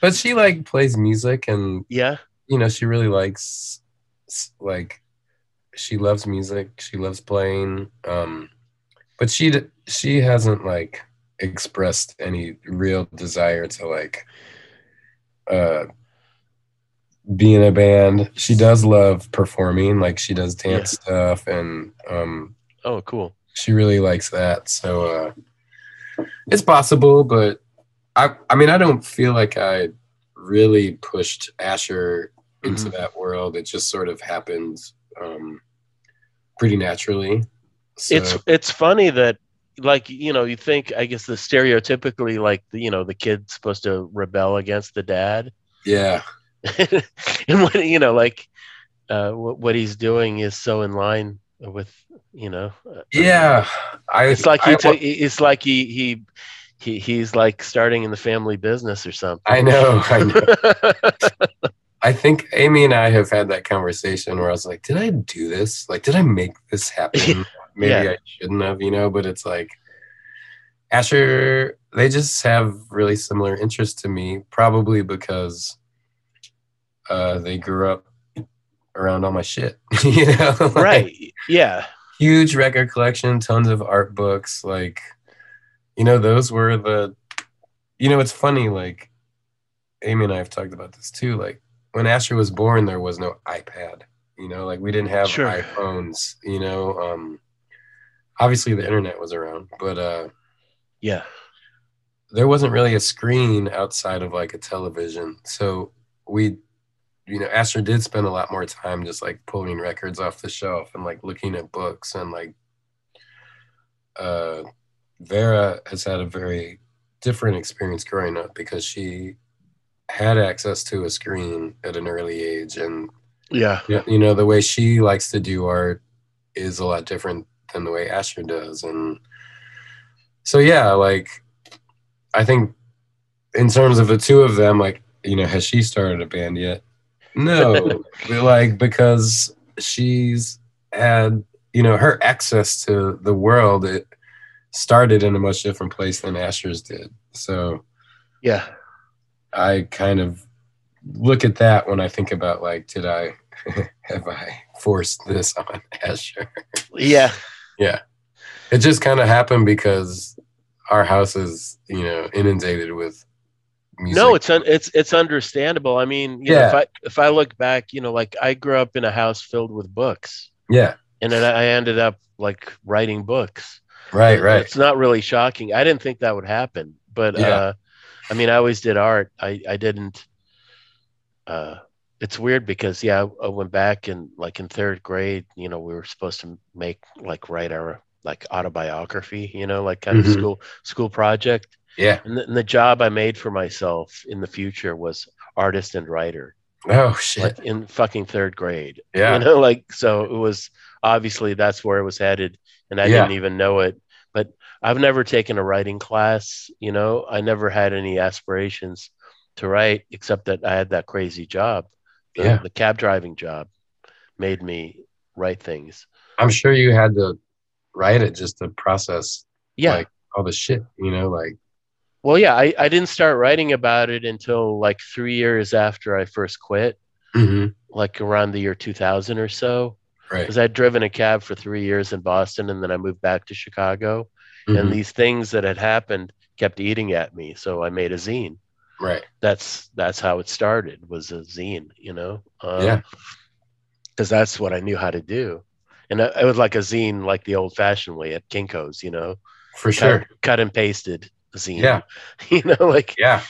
but she like plays music and yeah, you know she really likes like she loves music she loves playing um but she she hasn't like expressed any real desire to like uh be in a band she does love performing like she does dance stuff and um Oh, cool. she really likes that so uh it's possible but i i mean i don't feel like i really pushed asher into Mhm. that world. It just sort of happened um, pretty naturally. So, it's it's funny that like you know you think I guess the stereotypically like the, you know the kid's supposed to rebel against the dad, yeah, and what you know like uh, what what he's doing is so in line with you know uh, yeah. I it's like he I, took it's like he he he he's like starting in the family business or something. I know, I know. I think Amy and I have had that conversation where I was like, did I do this? Like, did I make this happen? Maybe Yeah. I shouldn't have, you know, but it's like Asher, they just have really similar interests to me, probably because uh, they grew up around all my shit, you know? Like, right. Yeah. Huge record collection, tons of art books. Like, you know, those were the, you know, it's funny, like, Amy and I have talked about this too. Like, when Asher was born, there was no iPad. You know, like we didn't have Sure. iPhones. You know, um, obviously the internet was around, but uh, Yeah. there wasn't really a screen outside of like a television. So we, you know, Asher did spend a lot more time just like pulling records off the shelf and like looking at books and like. Uh, Vera has had a very different experience growing up because she had access to a screen at an early age and Yeah. you know, the way she likes to do art is a lot different than the way Asher does. And so, yeah, like, I think in terms of the two of them, like, you know, has she started a band yet? No, like, because she's had, you know, her access to the world, it started in a much different place than Asher's did. So, Yeah. I kind of look at that when I think about like, did I have I forced this on Asher? Yeah. Yeah, it just kind of happened because our house is you know inundated with music. No, it's un- it's it's understandable. I mean, you know, if I if I look back, you know, like I grew up in a house filled with books, yeah, and then I ended up like writing books. right, right, It's not really shocking. I didn't think that would happen, but Yeah. uh, I mean, I always did art. I I didn't. Uh, it's weird because yeah, I, I went back and like in third grade, you know, we were supposed to make like write our like autobiography, you know, like kind Mhm. of school school project. yeah. And the, and the job I made for myself in the future was artist and writer, Oh shit, like in fucking third grade. yeah, You know, like so it was obviously that's where it was headed, and I Yeah. didn't even know it. I've never taken a writing class. You know, I never had any aspirations to write, except that I had that crazy job. The, Yeah. the cab driving job made me write things. I'm sure you had to write it just to process Yeah. like all the shit, you know, like well, yeah. I, I didn't start writing about it until like three years after I first quit, mhm, like around the year 2000 or so. right, because I'd driven a cab for three years in Boston and then I moved back to Chicago. And mhm, these things that had happened kept eating at me. So I made a zine. right, That's that's how it started was a zine, you know? Um, Yeah. Because that's what I knew how to do. And I- it was like a zine, like the old fashioned way at Kinko's, you know, for sure, cut, cut and pasted zine. Yeah. you know, like yeah,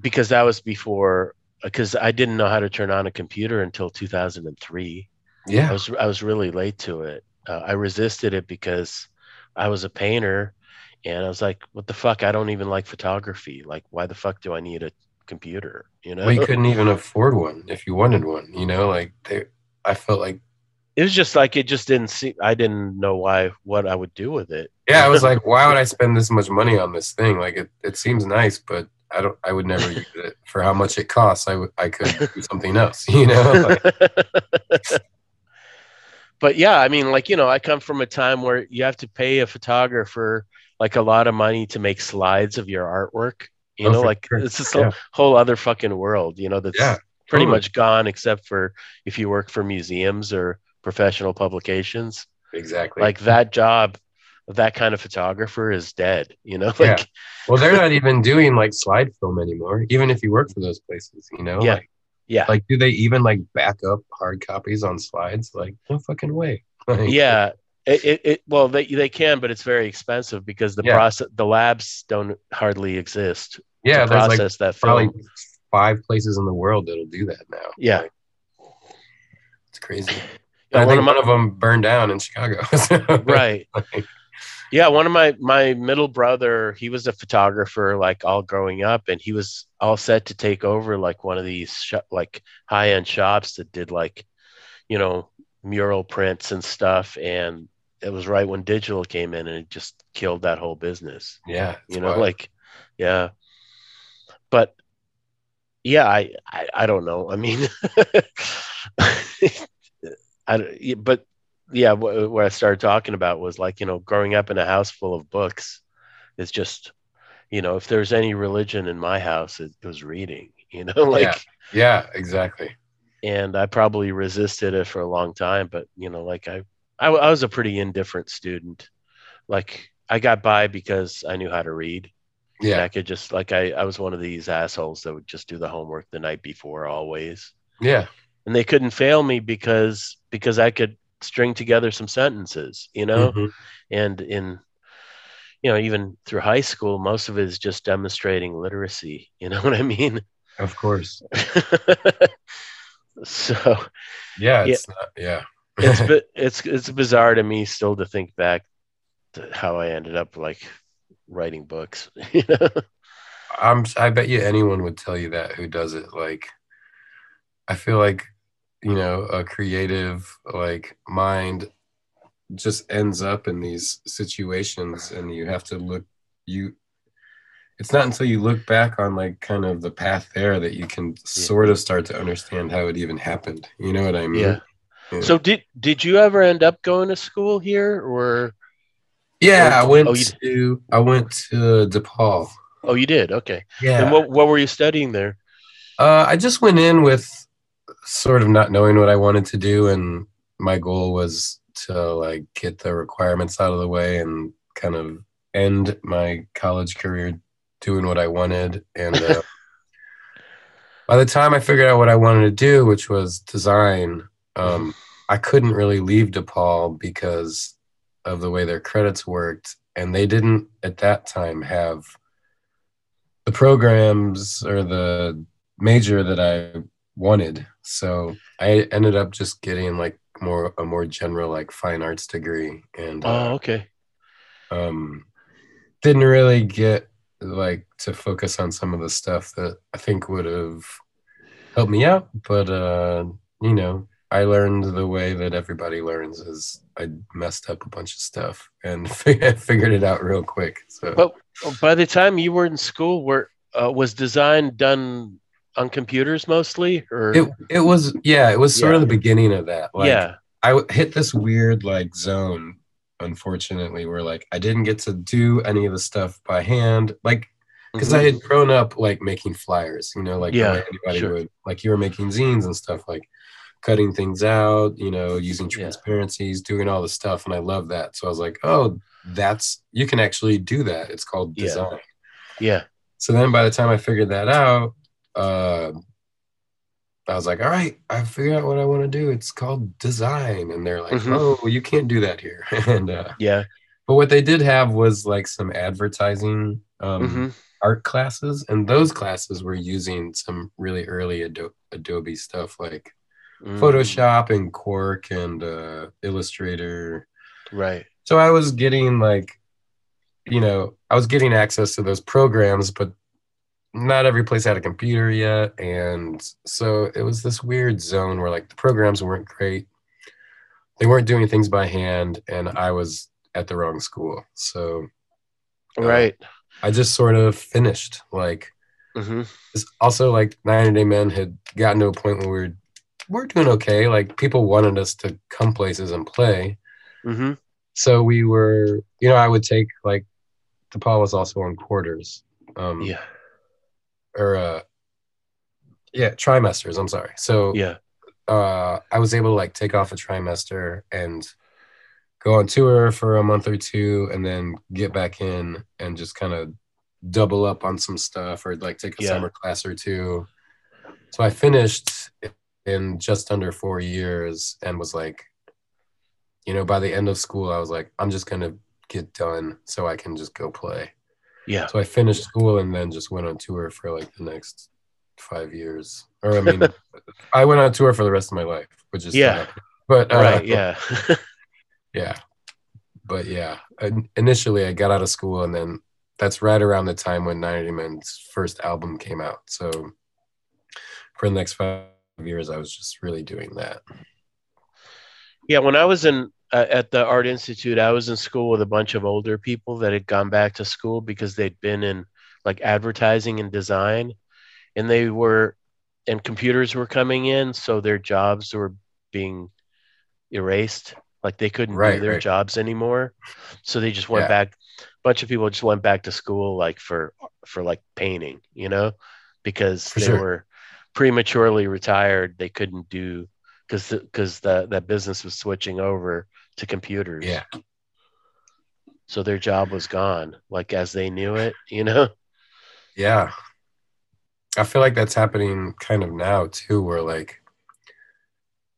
because that was before, because I didn't know how to turn on a computer until 2003. Yeah, I was I was really late to it. Uh, I resisted it because I was a painter, and I was like, "What the fuck? I don't even like photography. Like, why the fuck do I need a computer?" You know, well, you couldn't even afford one if you wanted one, you know, like they, I felt like it was just like it just didn't see. I didn't know why what I would do with it. Yeah, I was like, why would I spend this much money on this thing? Like, it, it seems nice, but I don't. I would never use it for how much it costs. I would. I could do something else. You know. Like, but yeah, I mean, like you know, I come from a time where you have to pay a photographer like a lot of money to make slides of your artwork. You Oh, know, like sure. it's just Yeah. a whole other fucking world. You know, that's Yeah, pretty totally. much gone except for if you work for museums or professional publications. exactly. Like that job, that kind of photographer is dead. You know, Yeah. like well, they're not even doing like slide film anymore. Even if you work for those places, you know. Yeah. Like, yeah, like, do they even like back up hard copies on slides? Like, no fucking way. Like, yeah. It, it, it well they they can, but it's very expensive because the Yeah. process the labs don't hardly exist Yeah. to There's like process that probably five places in the world that'll do that now. Yeah. Like, It's crazy. Yeah, I one think of my- one of them burned down in Chicago. right. Like, Yeah, one of my my middle brother, he was a photographer like all growing up, and he was all set to take over like one of these sh- like high end shops that did like, you know, mural prints and stuff. And it was right when digital came in, and it just killed that whole business yeah. You know, wild. like, yeah. But yeah, I I, I don't know. I mean, I don't- but yeah, what, uh, what I started talking about was like, you know, growing up in a house full of books is just, you know, if there's any religion in my house, it, was reading, you know, like, Yeah. yeah, exactly. and I probably resisted it for a long time, but you know, like I, I, I was a pretty indifferent student. Like I got by because I knew how to read. And Yeah. I could just like I, I was one of these assholes that would just do the homework the night before always. Yeah. And they couldn't fail me because because I could string together some sentences, you know? Mhm. And in you know, even through high school, most of it is just demonstrating literacy. You know what I mean? Of course. so Yeah. Yeah. It's not, yeah. it's it's it's bizarre to me still to think back to how I ended up like writing books. You know? I'm I bet you anyone would tell you that who does it. Like I feel like, you know, a creative like mind just ends up in these situations and you have to look you it's not until you look back on like kind of the path there that you can sort of start to understand how it even happened. You know what I mean? Yeah. Yeah. So did did you ever end up going to school here or Yeah, I went oh, to I went to DePaul. oh you did? Okay. Yeah. And what what were you studying there? Uh, I just went in with sort of not knowing what I wanted to do, and my goal was to like get the requirements out of the way and kind of end my college career doing what I wanted. And uh, by the time I figured out what I wanted to do, which was design, um, I couldn't really leave DePaul because of the way their credits worked, and they didn't at that time have the programs or the major that I wanted. So I ended up just getting like more a more general like fine arts degree and Oh, uh, okay. um didn't really get like to focus on some of the stuff that I think would have helped me out, but uh you know, I learned the way that everybody learns is I messed up a bunch of stuff and figured it out real quick. So But by the time you were in school, were uh, was design done on computers mostly, or it it was yeah, it was sort Yeah. of the beginning of that. Like yeah, I w- hit this weird like zone, unfortunately, where like I didn't get to do any of the stuff by hand, like because Mhm. I had grown up like making flyers, you know, like Yeah, anybody sure. would. Like you were making zines and stuff, like cutting things out, you know, using Yeah. transparencies, doing all the stuff, and I love that. So I was like, oh, that's you can actually do that. It's called Yeah. design. yeah, So then by the time I figured that out, uh, I was like, all right, I figured out what I want to do. It's called design. And they're like, Mhm. oh, well, you can't do that here. and uh, yeah. but what they did have was like some advertising um, hmm art classes, and those classes were using some really early Ado- Adobe stuff like Mm. Photoshop and Quark and uh, Illustrator Right. so I was getting like, you know, I was getting access to those programs, but not every place had a computer yet. And so it was this weird zone where like the programs weren't great. They weren't doing things by hand, and I was at the wrong school. So Uh, Right. I just sort of finished. Like, hmm also like 90 Day Men had gotten to a point where we were, we're doing okay. Like, people wanted us to come places and play. hmm so we were you know i would take like DePaul was also on quarters um Yeah. Or uh yeah trimesters i'm sorry so Yeah. uh i was able to like take off a trimester and go on tour for a month or two and then get back in and just kind of double up on some stuff or like take a Yeah. summer class or two so i finished in just under four years and was like you know by the end of school i was like i'm just gonna get done so i can just go play Yeah. so i finished school and then just went on tour for like the next five years Or I mean, I went on tour for the rest of my life, which is Yeah. But uh, right, yeah. yeah, but yeah. In- Initially, I got out of school, and then that's right around the time when 90 Men's first album came out. So for the next five years, I was just really doing that. Yeah, when I was in uh, at the art institute, I was in school with a bunch of older people that had gone back to school because they'd been in like advertising and design, and they were, and computers were coming in, so their jobs were being erased. Like they couldn't Right, do their right. jobs anymore, so they just went Yeah. back. A bunch of people just went back to school like for for like painting, you know, because For they sure. were prematurely retired. They couldn't do because because the, that business was switching over to computers. Yeah. So their job was gone, like as they knew it, you know. Yeah. I feel like that's happening kind of now too, where like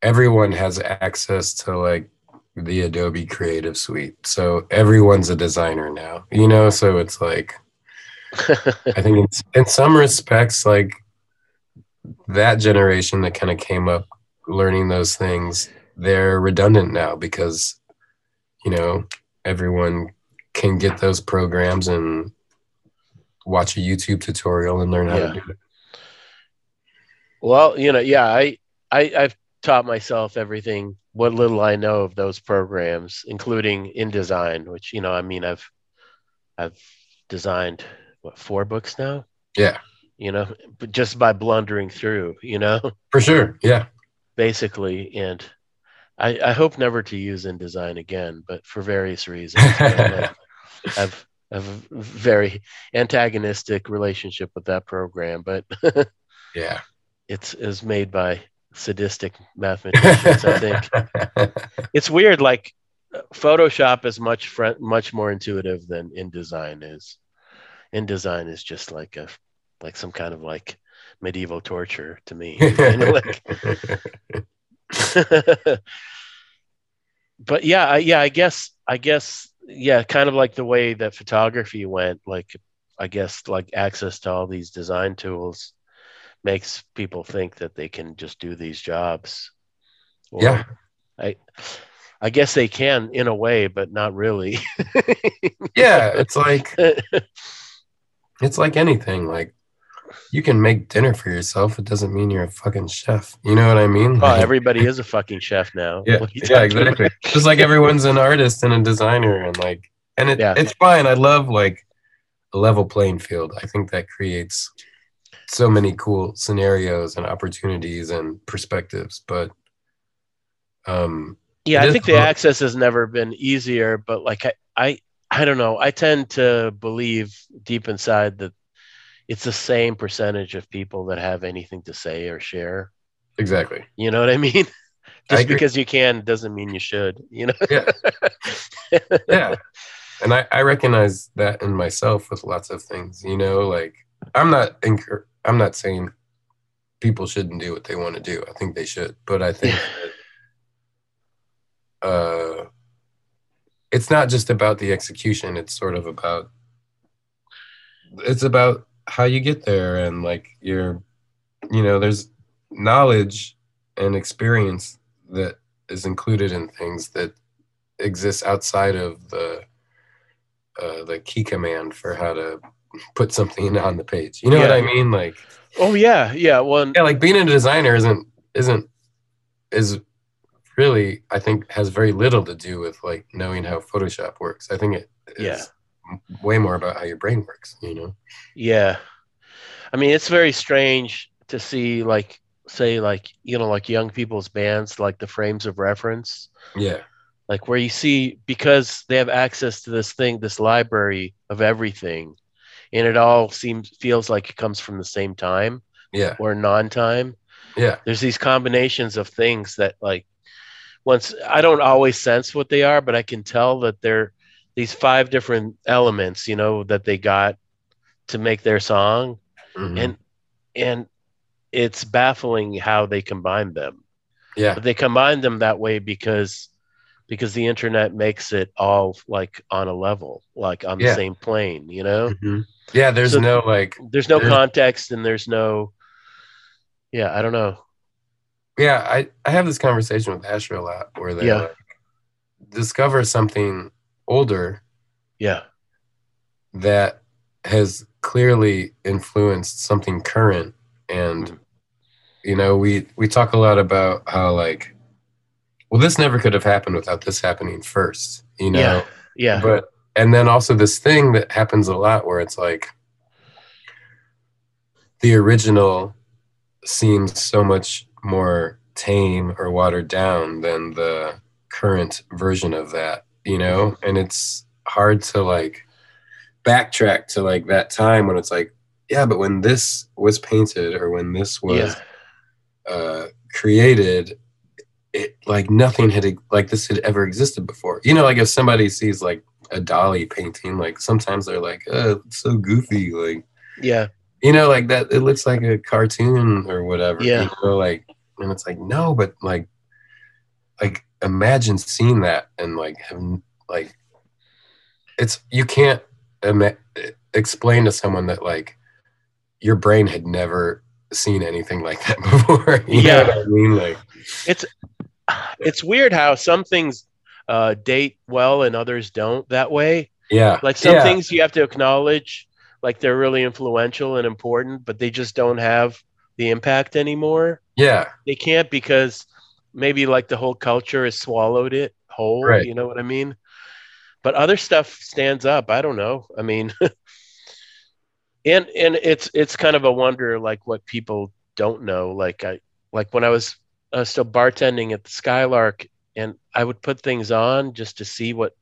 everyone has access to like the Adobe Creative Suite. So everyone's a designer now, you know? So it's like, I think in, in some respects, like that generation that kind of came up learning those things, they're redundant now because, you know, everyone can get those programs and watch a YouTube tutorial and learn how Yeah. to do it. well, you know, yeah, I I I've taught myself everything what little I know of those programs, including InDesign, which you know, I mean, I've I've designed what four books now, Yeah, you know, but just by blundering through, you know. for sure. Yeah. basically and I, I hope never to use InDesign again, but for various reasons. you know, like, I've I've a very antagonistic relationship with that program, but Yeah. it's is made by sadistic mathematicians. I think it's weird. Like uh, Photoshop is much fr- much more intuitive than InDesign is. InDesign is just like a like some kind of like medieval torture to me. You know, like but yeah, I, yeah, I guess, I guess, yeah, kind of like the way that photography went. Like, I guess, like access to all these design tools makes people think that they can just do these jobs. Or yeah. I, I guess they can in a way, but not really. Yeah. It's like, it's like anything. Like, you can make dinner for yourself. It doesn't mean you're a fucking chef. You know what I mean? oh, Like- everybody is a fucking chef now. yeah, What are you yeah, about? exactly. Just like everyone's an artist and a designer, and like, and it, Yeah. it's fine. I love like a level playing field. I think that creates so many cool scenarios and opportunities and perspectives. But um, Yeah, I think the access has never been easier, but like I, I, I don't know. I tend to believe deep inside that it's the same percentage of people that have anything to say or share. exactly. You know what I mean? Just agree. because you can doesn't mean you should. You know? Yeah. yeah and I, I recognize that in myself with lots of things you know like i'm not incur- i'm not saying people shouldn't do what they want to do i think they should but i think that, uh it's not just about the execution it's sort of about it's about how you get there and like your you know there's knowledge and experience that is included in things that exists outside of the uh, the key command for how to put something on the page. You know what I mean? Like oh yeah, yeah. One, yeah, like being a designer isn't isn't is really I think has very little to do with like knowing how Photoshop works. I think it is Yeah. Way more about how your brain works. You know? yeah. I mean, it's very strange to see like say like you know like young people's bands like the frames of reference Yeah, like where you see because they have access to this thing this library of everything and it all seems feels like it comes from the same time yeah, or non-time yeah, there's these combinations of things that like once i don't always sense what they are but i can tell that they're these five different elements you know that they got to make their song mhm, and and it's baffling how they combine them yeah, but they combine them that way because because the internet makes it all like on a level like on the same plane you know mhm. yeah. There's So- no like there's no There's- context and there's no yeah, I don't know. yeah, I, I have this conversation with Asher a lot where they Yeah. like, discover something older Yeah, that has clearly influenced something current. And Mhm. you know we we talk a lot about how like well this never could have happened without this happening first you know? Yeah, yeah, but and then also this thing that happens a lot where it's like the original seems so much more tame or watered down than the current version of that you know and it's hard to like backtrack to like that time when it's like yeah but when this was painted or when this was yeah, uh, created, it like nothing had like this had ever existed before. You know, like if somebody sees like a Dalí painting, like sometimes they're like, "Oh, it's so goofy," like yeah, you know, like that. It looks like a cartoon or whatever. Yeah. You know, like, and it's like no, but like, like imagine seeing that and like having like, it's you can't ima- explain to someone that like your brain had never seen anything like that before. You Yeah. know what I mean? Like, it's weird how some things uh, date well and others don't that way. yeah, Like some yeah, things you have to acknowledge, like they're really influential and important, but they just don't have the impact anymore. yeah, They can't because maybe like the whole culture has swallowed it whole. Right. You know what I mean? But other stuff stands up. I don't know. I mean, and and it's it's kind of a wonder like what people don't know. Like I like when I was uh, still bartending at the Skylark, and I would put things on just to see what.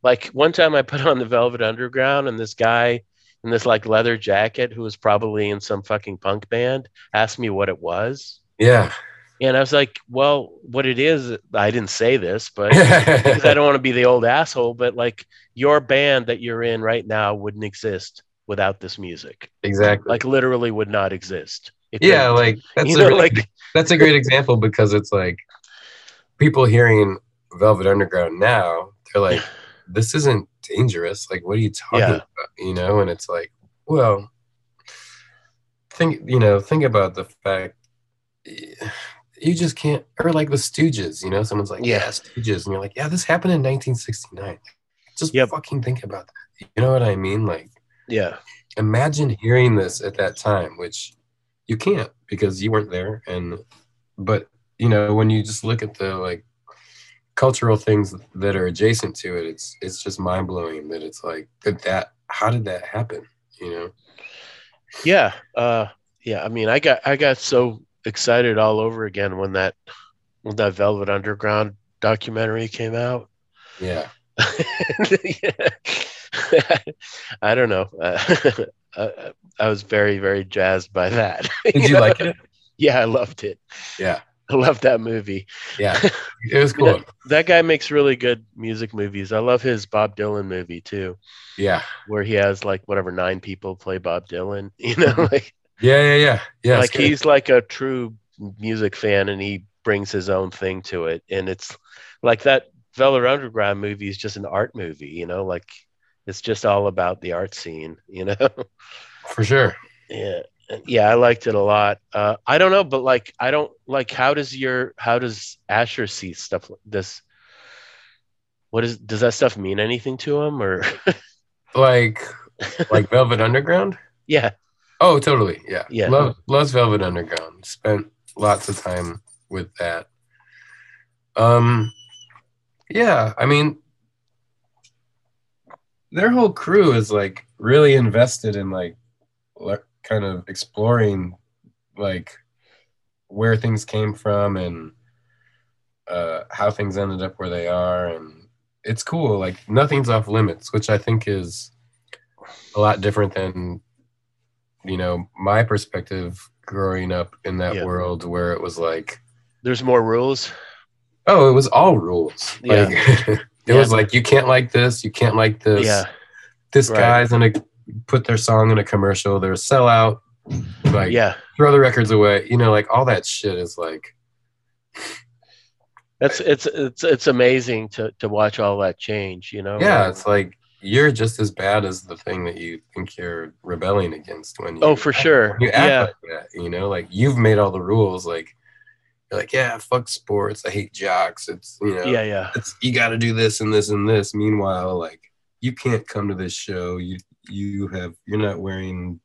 Like one time, I put on the Velvet Underground, and this guy in this like leather jacket, who was probably in some fucking punk band, asked me what it was. yeah. And I was like, well, what it is, I didn't say this, but because I don't want to be the old asshole, but like your band that you're in right now wouldn't exist without this music. exactly. Like literally would not exist. Yeah, like that's you a know, really- like that's a great example because it's like people hearing Velvet Underground now, they're like, this isn't dangerous. Like, what are you talking Yeah. about? You know, and it's like, well, think you know, think about the fact you just can't or like the Stooges, you know, someone's like, Yeah. Stooges, and you're like, Yeah, this happened in nineteen sixty nine. Just Yep. fucking think about that. You know what I mean? Like yeah, imagine hearing this at that time which you can't because you weren't there and but you know when you just look at the like cultural things that are adjacent to it it's it's just mind-blowing that it's like that that how did that happen you know yeah, uh, yeah. I mean, I got I got so excited all over again when that when that Velvet Underground documentary came out. yeah I don't know. Uh, I, I was very, very jazzed by that. did you know? like it Yeah, I loved it. yeah I loved that movie. yeah it was cool That guy makes really good music movies. I love his Bob Dylan movie too, yeah where he has like whatever nine people play Bob Dylan. You know, like yeah yeah yeah yeah like he's like a true music fan, and he brings his own thing to it. And it's like that Velvet Underground movie is just an art movie. You know, like it's just all about the art scene. You know. for sure Yeah. Yeah, I liked it a lot. Uh, I don't know, but like, I don't like. How does your how does Asher see stuff like this? What is does that stuff mean anything to him or? like like velvet underground yeah, Oh, totally. Yeah. Yeah. Love loves Velvet Underground. Spent lots of time with that. Um yeah, I mean their whole crew is like really invested in like le- kind of exploring like where things came from and uh how things ended up where they are and it's cool like nothing's off limits which i think is a lot different than you know my perspective growing up in that Yeah. world where it was like there's more rules. oh it was all rules Yeah. like it was like you can't like this you can't like this Yeah, this right. guy's gonna put their song in a commercial they're a sellout like yeah. throw the records away you know like all that shit is like That's it's it's it's amazing to to watch all that change. You know. yeah it's like you're just as bad as the thing that you think you're rebelling against when oh, you Oh, for sure. you act Yeah. like that. You know, like you've made all the rules. Like you're like, yeah, fuck sports. I hate jocks. It's you know, Yeah, yeah. it's you got to do this and this and this. Meanwhile, like you can't come to this show. You you have you're not wearing.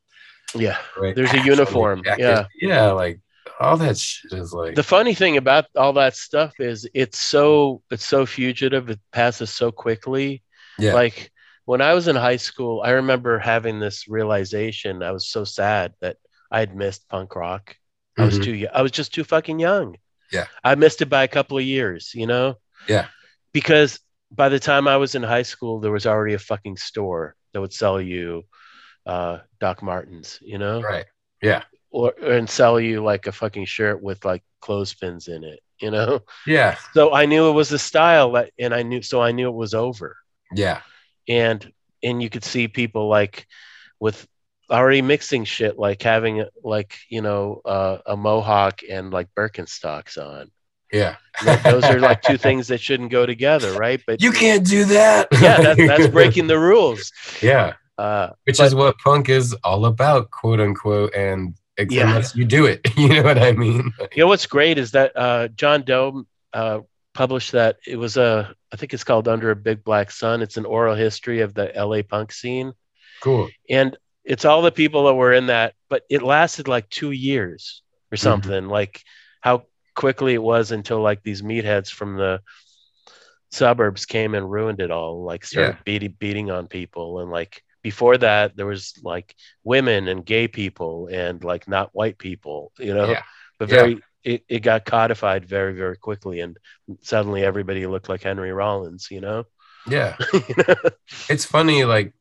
Yeah. right There's a patch on your uniform, jacket. yeah. yeah, like all that shit is like The funny thing about all that stuff is it's so it's so fugitive. It passes so quickly. yeah, Like when I was in high school, I remember having this realization. I was so sad that I had missed punk rock. I was Mhm. too young. I was just too fucking young. Yeah. I missed it by a couple of years, you know? Yeah. Because by the time I was in high school, there was already a fucking store that would sell you uh, Doc Martens, you know? right. Yeah, Or and sell you like a fucking shirt with like clothespins in it, you know? yeah, So I knew it was a style that and I knew so I knew it was over yeah, and and you could see people like with already mixing shit like having like you know uh, a mohawk and like birkenstocks on yeah. Like, those are like two things that shouldn't go together right but You can't do that. yeah that, that's breaking the rules yeah, uh which But- is what punk is all about, quote unquote. And Yeah. unless you do it, you know what I mean? you know what's great is that uh john doe uh published that it was a i think it's called under a big black sun it's an oral history of the la punk scene Cool. and it's all the people that were in that but it lasted like two years or mm-hmm. something like how quickly it was until like these meatheads from the suburbs came and ruined it all like started beating beating on people and like before that there was like women and gay people and like not white people you know Yeah. but Yeah. It, it got codified very very quickly and suddenly everybody looked like henry rollins you know Yeah. It's funny, like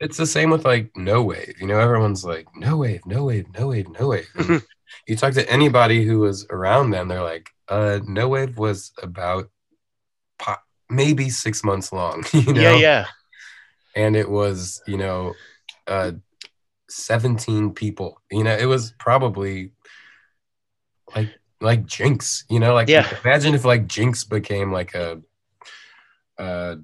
it's the same with like no wave. You know, everyone's like, no wave, no wave, no wave, no wave. And you talk to anybody who was around them, they're like, uh, no wave was about po- maybe six months long, you know? yeah yeah And it was, you know, uh 17 people. You know, it was probably like like Jinx, you know, like Yeah. imagine if like Jinx became like a uh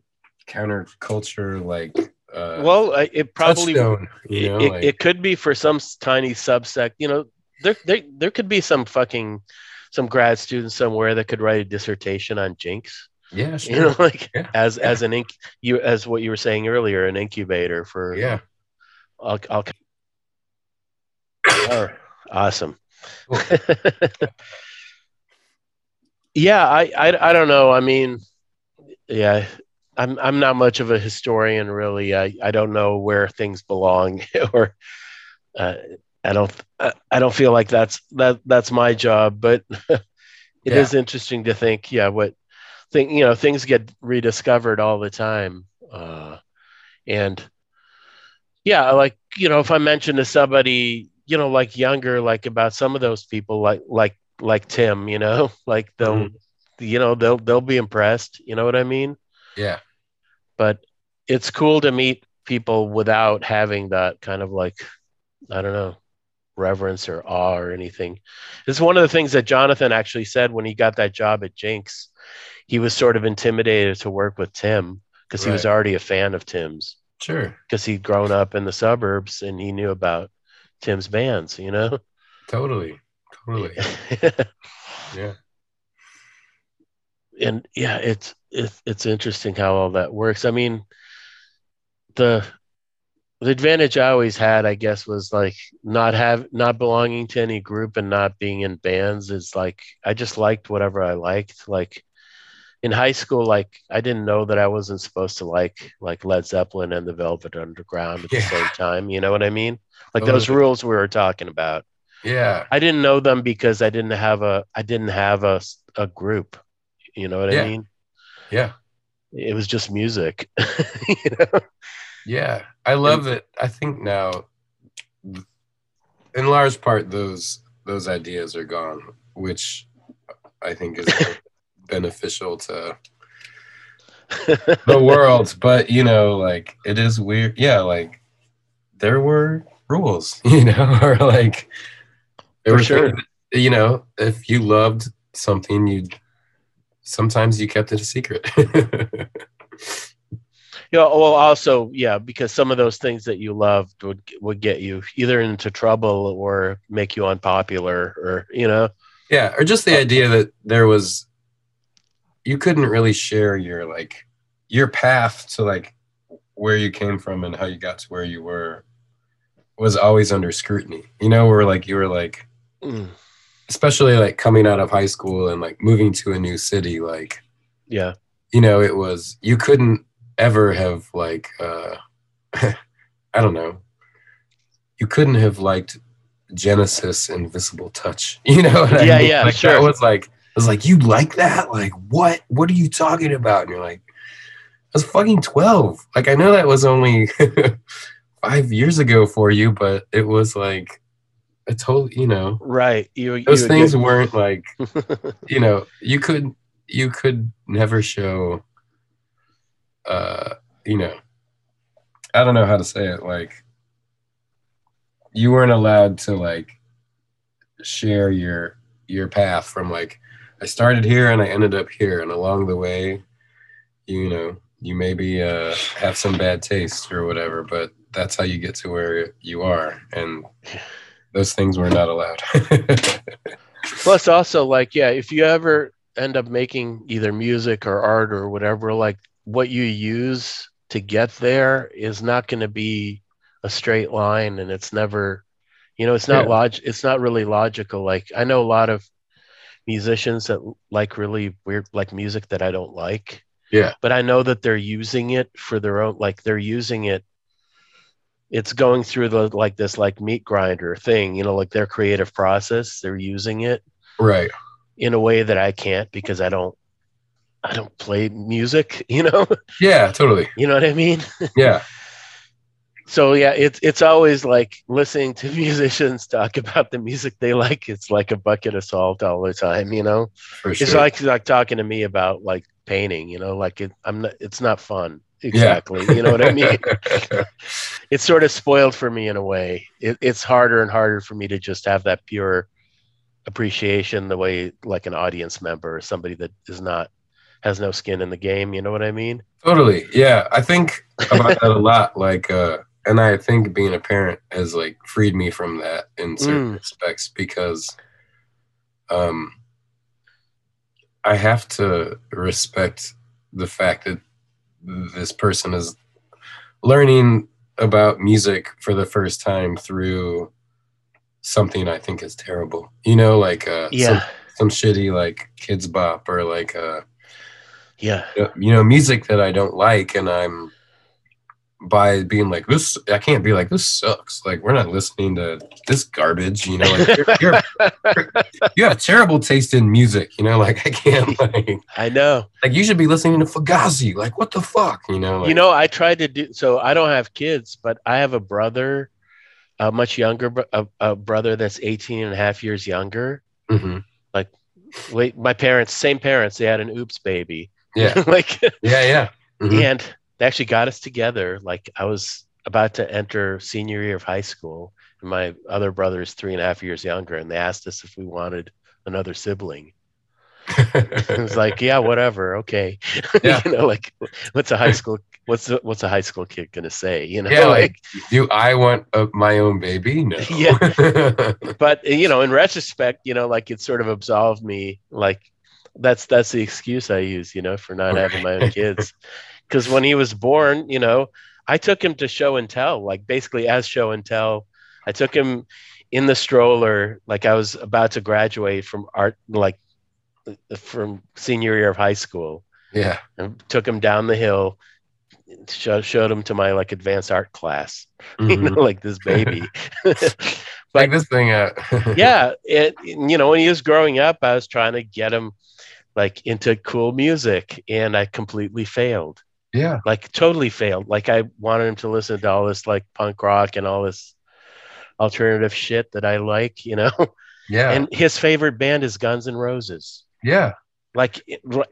counterculture like uh well it probably touchstone, you know, it, like, it could be for some tiny subsect you know there, there there could be some fucking some grad student somewhere that could write a dissertation on jinx yeah, sure. you know like Yeah, as yeah. as an inc you as what you were saying earlier an incubator for yeah. I'll, I'll, oh, awesome Cool. yeah I, I i don't know i mean yeah i'm i'm not much of a historian really i i don't know where things belong or uh, i don't I, don't feel like that's that that's my job but it is Yeah. interesting to think yeah what thing you know things get rediscovered all the time uh and yeah like you know if i mention to somebody you know like younger like about some of those people like like like tim you know like they'll Mhm. you know they'll they'll be impressed you know what i mean Yeah. but it's cool to meet people without having that kind of like i don't know reverence or awe or anything it's one of the things that jonathan actually said when he got that job at jinx he was sort of intimidated to work with tim because he was already a fan of tim's Sure. because he'd grown up in the suburbs and he knew about tim's bands you know Totally. Totally. Yeah. and yeah, it's it's it's interesting how all that works. I mean, the the advantage I always had, I guess, was like not have not belonging to any group and not being in bands is like I just liked whatever I liked. Like in high school, like I didn't know that I wasn't supposed to like like Led Zeppelin and the Velvet Underground at the same time. You know what I mean? Like those rules we were talking about. Yeah. I didn't know them because I didn't have a I didn't have a a group. You know what Yeah. I mean? Yeah. It was just music. you know? Yeah, I love it. I think now, in large part, those those ideas are gone, which I think is beneficial to the world. But you know, like it is weird. Yeah, like there were rules, you know, or like there For sure. things you know, if you loved something, you sometimes you kept it a secret. you know, well, also, yeah, because some of those things that you loved would would get you either into trouble or make you unpopular, or you know, Yeah, or just the idea that there was you couldn't really share your like your path to like where you came from and how you got to where you were was always under scrutiny. You know, where like you were like especially like coming out of high school and like moving to a new city like yeah, you know it was you couldn't ever have like uh i don't know. You couldn't have liked genesis invisible touch you know what I Yeah, mean? yeah, like sure. that was like i was like you like that? Like what? What are you talking about? And you're like i was fucking 12 like i know that was only five years ago for you but it was like a total you know right. You you those would things get- weren't like you know you could you could never show uh you know i don't know how to say it like you weren't allowed to like share your your path from like i started here and i ended up here and along the way you know you maybe uh have some bad taste or whatever but that's how you get to where you are and those things were not allowed Plus, also, like, yeah, if you ever end up making either music or art or whatever, like, what you use to get there is not going to be a straight line, and it's never, you know, it's not Yeah. log, it's not really logical. Like, I know a lot of musicians that like really weird, like music that I don't like. Yeah. But I know that they're using it for their own, like, they're using it. It's going through the like this like meat grinder thing, you know, like their creative process. They're using it right in a way that I can't because I don't I don't play music, you know? yeah totally you know what I mean? yeah So yeah, it's it's always like listening to musicians talk about the music they like. It's like a bucket of salt all the time, you know? sure It's like like talking to me about like painting, you know, like it I'm not it's not fun. Exactly. You know what I mean? It's sort of spoiled for me in a way. It, it's harder and harder for me to just have that pure appreciation the way like an audience member or somebody that is not has no skin in the game, you know what I mean? Totally. Yeah. I think about that a lot. Like, uh, and I think being a parent has like freed me from that in certain Mm. respects because um I have to respect the fact that this person is learning about music for the first time through something I think is terrible. You know, like uh some, some shitty like Kidz Bop or like uh Yeah. you know music that I don't like, and I'm by being like this, I can't be like this sucks. Like we're not listening to this garbage. You know, like, you're, you're, you have terrible taste in music. You know, like I can't like I know. like you should be listening to Fugazi. Like what the fuck? You know, like, you know, I tried to do so. I don't have kids, but I have a brother, a much younger, a, a brother that's 18 and a half years younger. mhm. Like wait, my parents, same parents, they had an oops baby. yeah, like, yeah, yeah. Mhm. and they actually got us together. Like, I was about to enter senior year of high school, and my other brother is three and a half years younger, and they asked us if we wanted another sibling. it was like, yeah, whatever, okay. Yeah. you know, like, what's a high school? What's a, what's a high school kid gonna say? You know, yeah, like do I want a, my own baby? No. Yeah. but you know in retrospect you know like it sort of absolved me like that's that's the excuse i use you know for not having my own kids because when he was born you know i took him to show and tell like basically as show and tell i took him in the stroller like i was about to graduate from art like from senior year of high school yeah. and took him down the hill show, showed him to my like advanced art class you Mhm. know like this baby like this thing. Uh, yeah it you know when he was growing up i was trying to get him like into cool music and i completely failed yeah. like totally failed like i wanted him to listen to all this like punk rock and all this alternative shit that i like you know Yeah. and his favorite band is guns N' roses yeah. like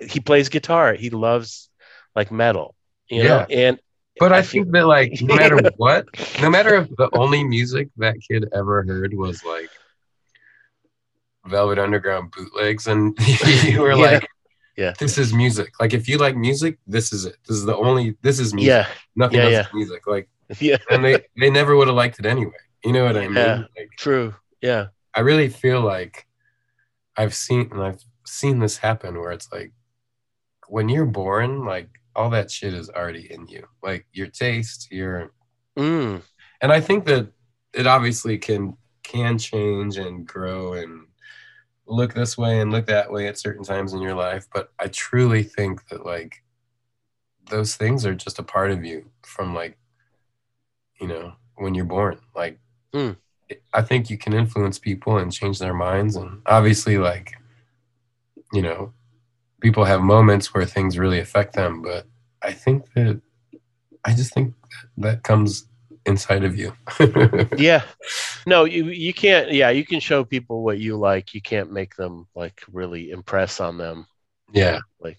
he plays guitar he loves like metal you know and But I, I feel- think that like no matter what, no matter if the only music that kid ever heard was like Velvet Underground bootlegs, and you were Yeah. like, Yeah. this is music. Like if you like music, this is it. This is the only. This is music. Yeah. Nothing yeah, else yeah. is music. Like Yeah. and they they never would have liked it anyway. You know what I mean? Yeah. Like True. Yeah. I really feel like I've seen and I've seen this happen where it's like when you're born, like all that shit is already in you. Like your taste, your Mm. and I think that it obviously can can change and grow and look this way and look that way at certain times in your life. But I truly think that like those things are just a part of you from like you know when you're born. Like Hmm. I think you can influence people and change their minds and obviously like you know people have moments where things really affect them but I think that I just think that comes inside of you. Yeah. No, you you can't. Yeah, you can show people what you like. You can't make them like really impress on them. yeah. Like,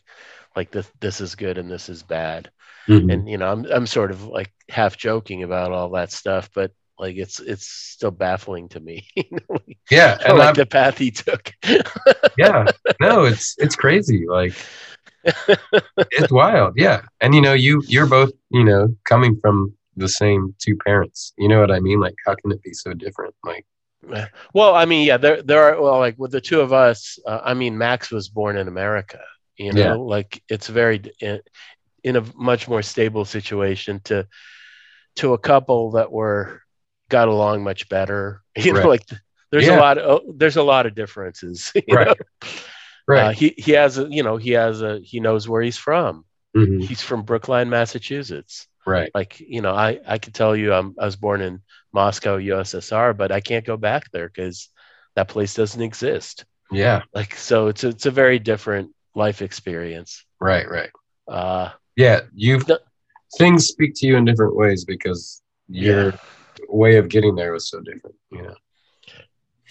like this this is good and this is bad. Mhm. And you know, I'm I'm sort of like half joking about all that stuff, but like it's it's still baffling to me. you know, like, yeah. And like I'm- the path he took. yeah no it's it's crazy like it's wild yeah and you know you you're both you know coming from the same two parents you know what i mean like how can it be so different like well, I mean, yeah, there there are well, like with the two of us. Uh, I mean, Max was born in America. You know, Yeah. like it's very in, in a much more stable situation to to a couple that were got along much better. You know, like there's Yeah. a lot of oh, there's a lot of differences. Right. know? right Uh, he he has a you know he has a he knows where he's from. Mhm. He's from Brookline, Massachusetts. Right Like you know, I I could tell you I'm I was born in Moscow, USSR, but I can't go back there because that place doesn't exist. yeah Like so, it's a, it's a very different life experience. right right Uh, yeah you've No. things speak to you in different ways because your yeah. way of getting there was so different you know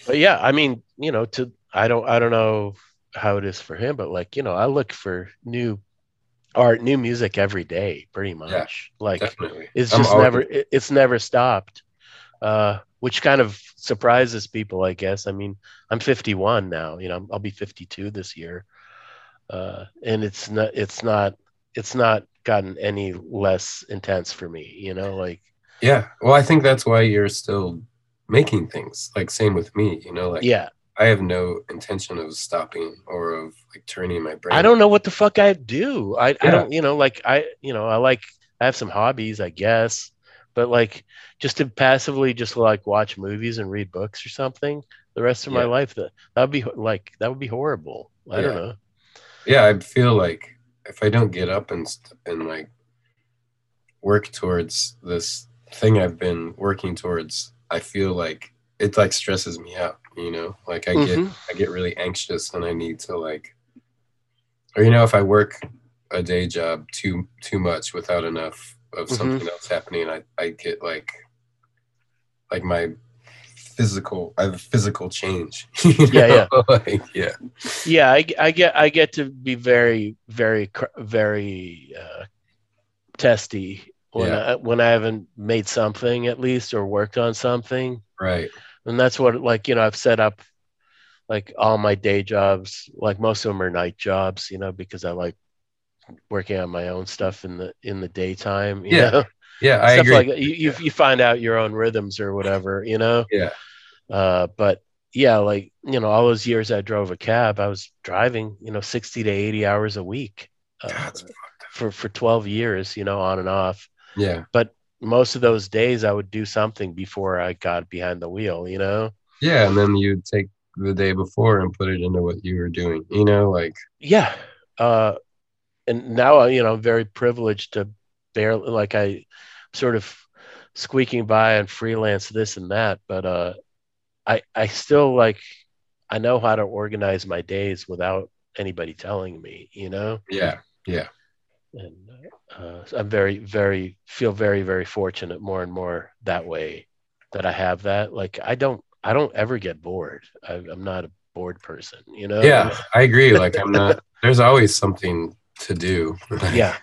But yeah, I mean, you know, to I don't I don't know how it is for him, but like you know, I look for new art, new music every day, pretty much. Like definitely. it's I'm just never it, it's never stopped uh which kind of surprises people i guess. I mean i'm 51 now you know i'll be 52 this year uh and it's not it's not it's not gotten any less intense for me you know like yeah well i think that's why you're still making things like same with me you know like yeah I have no intention of stopping or of like turning my brain. i don't know what the fuck i do. I i don't you know like i you know i like i have some hobbies i guess but like just to passively just like watch movies and read books or something the rest of my life that that would be like that would be horrible. I don't Yeah. know. Yeah, I feel like if I don't get up and st- and like work towards this thing I've been working towards, I feel like it like stresses me out. You know, like I get Mhm. I get really anxious and I need to like, or you know, if I work a day job too too much without enough of Mhm. something else happening, I I get like like my physical I have a physical change. Yeah, yeah. like, yeah. yeah I, I get i get to be very very very uh testy when Yeah. i when i haven't made something at least or worked on something Right. And that's what like you know i've set up like all my day jobs like most of them are night jobs you know because i like working on my own stuff in the in the daytime you Yeah, know? Yeah, I stuff agree. like. You, you you find out your own rhythms or whatever you know Yeah. uh but yeah like you know all those years i drove a cab i was driving you know 60 to 80 hours a week uh, for for 12 years you know on and off Yeah. Most of those days i would do something before i got behind the wheel you know Yeah, and then you take the day before and put it into what you were doing. You know, like yeah uh and now you know i'm very privileged to barely like i sort of squeaking by and freelance this and that but uh i i still like i know how to organize my days without anybody telling me you know yeah, yeah, and uh, i'm very very feel very very fortunate more and more that way that i have that like i don't i don't ever get bored I, i'm not a bored person you know yeah. I agree. Like I'm not. There's always something to do. yeah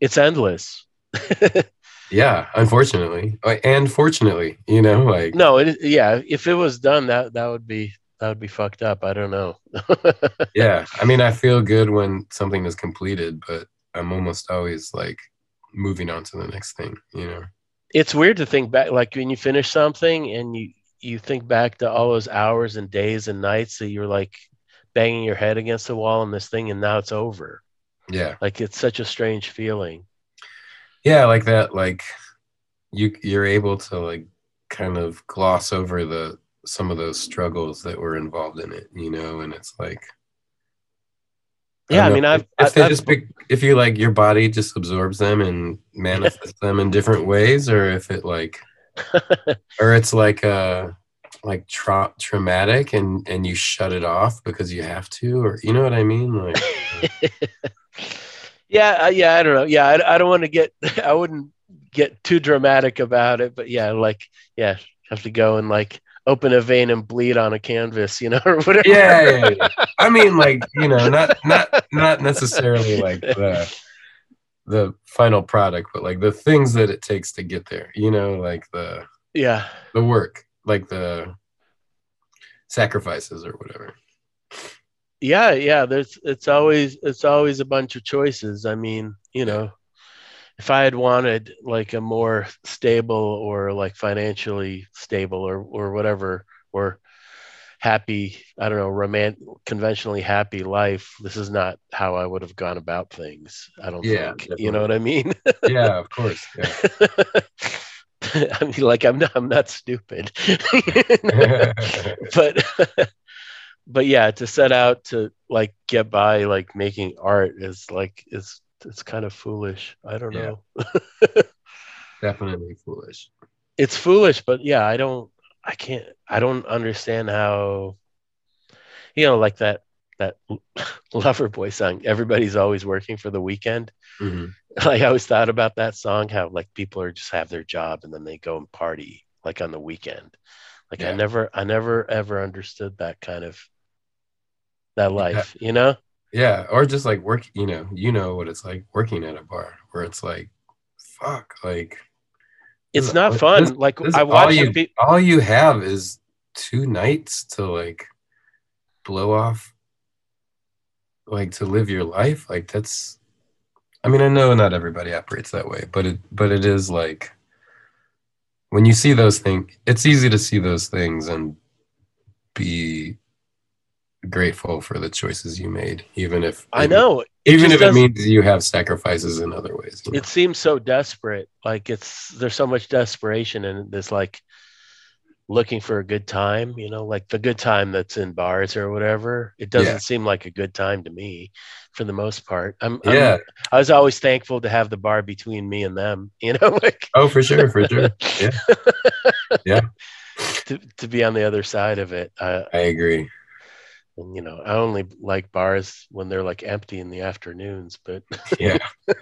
it's endless yeah. Unfortunately, and fortunately, you know, like no it, yeah if it was done that that would be that would be fucked up. I don't know. yeah, I mean, I feel good when something is completed, but I'm almost always like moving on to the next thing. You know, it's weird to think back, like when you finish something and you you think back to all those hours and days and nights that you're like banging your head against the wall on this thing, and now it's over. Yeah, like it's such a strange feeling. Yeah, like that. Like you you're able to like kind of gloss over the some of those struggles that were involved in it, you know, and it's like yeah, I, I mean, I've, if I've, they I've, just pick, if you like your body just absorbs them and manifests them in different ways, or if it like, or it's like uh like tra- traumatic and and you shut it off because you have to, or you know what I mean, like. yeah, yeah, I don't know. Yeah, I, I don't want to get, I wouldn't get too dramatic about it, but yeah, like, yeah, have to go and like open a vein and bleed on a canvas, you know, or whatever. Yeah, yeah, yeah. I mean, like, you know, not not not necessarily like the the final product, but like the things that it takes to get there. You know, like the yeah the work, like the sacrifices or whatever. Yeah, yeah. There's it's always it's always a bunch of choices. I mean, you know, if I had wanted like a more stable or like financially stable or or whatever or happy, I don't know, romantic, conventionally happy life, this is not how I would have gone about things. I don't yeah, think. Definitely. You know what I mean? yeah, of course. Yeah. I mean, like I'm not, I'm not stupid, but, but yeah, to set out to like get by, like making art is like is it's kind of foolish. I don't yeah. know. Definitely foolish. It's foolish, but yeah, I don't I can't I don't understand how you know, like that that Loverboy song, everybody's always working for the weekend. Mm-hmm. Like I always thought about that song, how like people are just have their job and then they go and party like on the weekend. Like yeah. I never I never ever understood that kind of that life, yeah. you know? Yeah, or just like work, you know, you know what it's like working at a bar where it's like, fuck, like it's not fun. This, like this I watch all you, be- all you have is two nights to like blow off, like to live your life. Like that's, I mean, I know not everybody operates that way, but it, but it is like when you see those things, it's easy to see those things and be grateful for the choices you made, even if I know, even if it means you have sacrifices in other ways. You know? It seems so desperate. Like it's there's so much desperation in this, like looking for a good time. You know, like the good time that's in bars or whatever. It doesn't yeah. seem like a good time to me, for the most part. I'm, yeah. I'm, I was always thankful to have the bar between me and them. You know, like oh, for sure, for sure, yeah, yeah. to to be on the other side of it. I, I agree and you know i only like bars when they're like empty in the afternoons but yeah.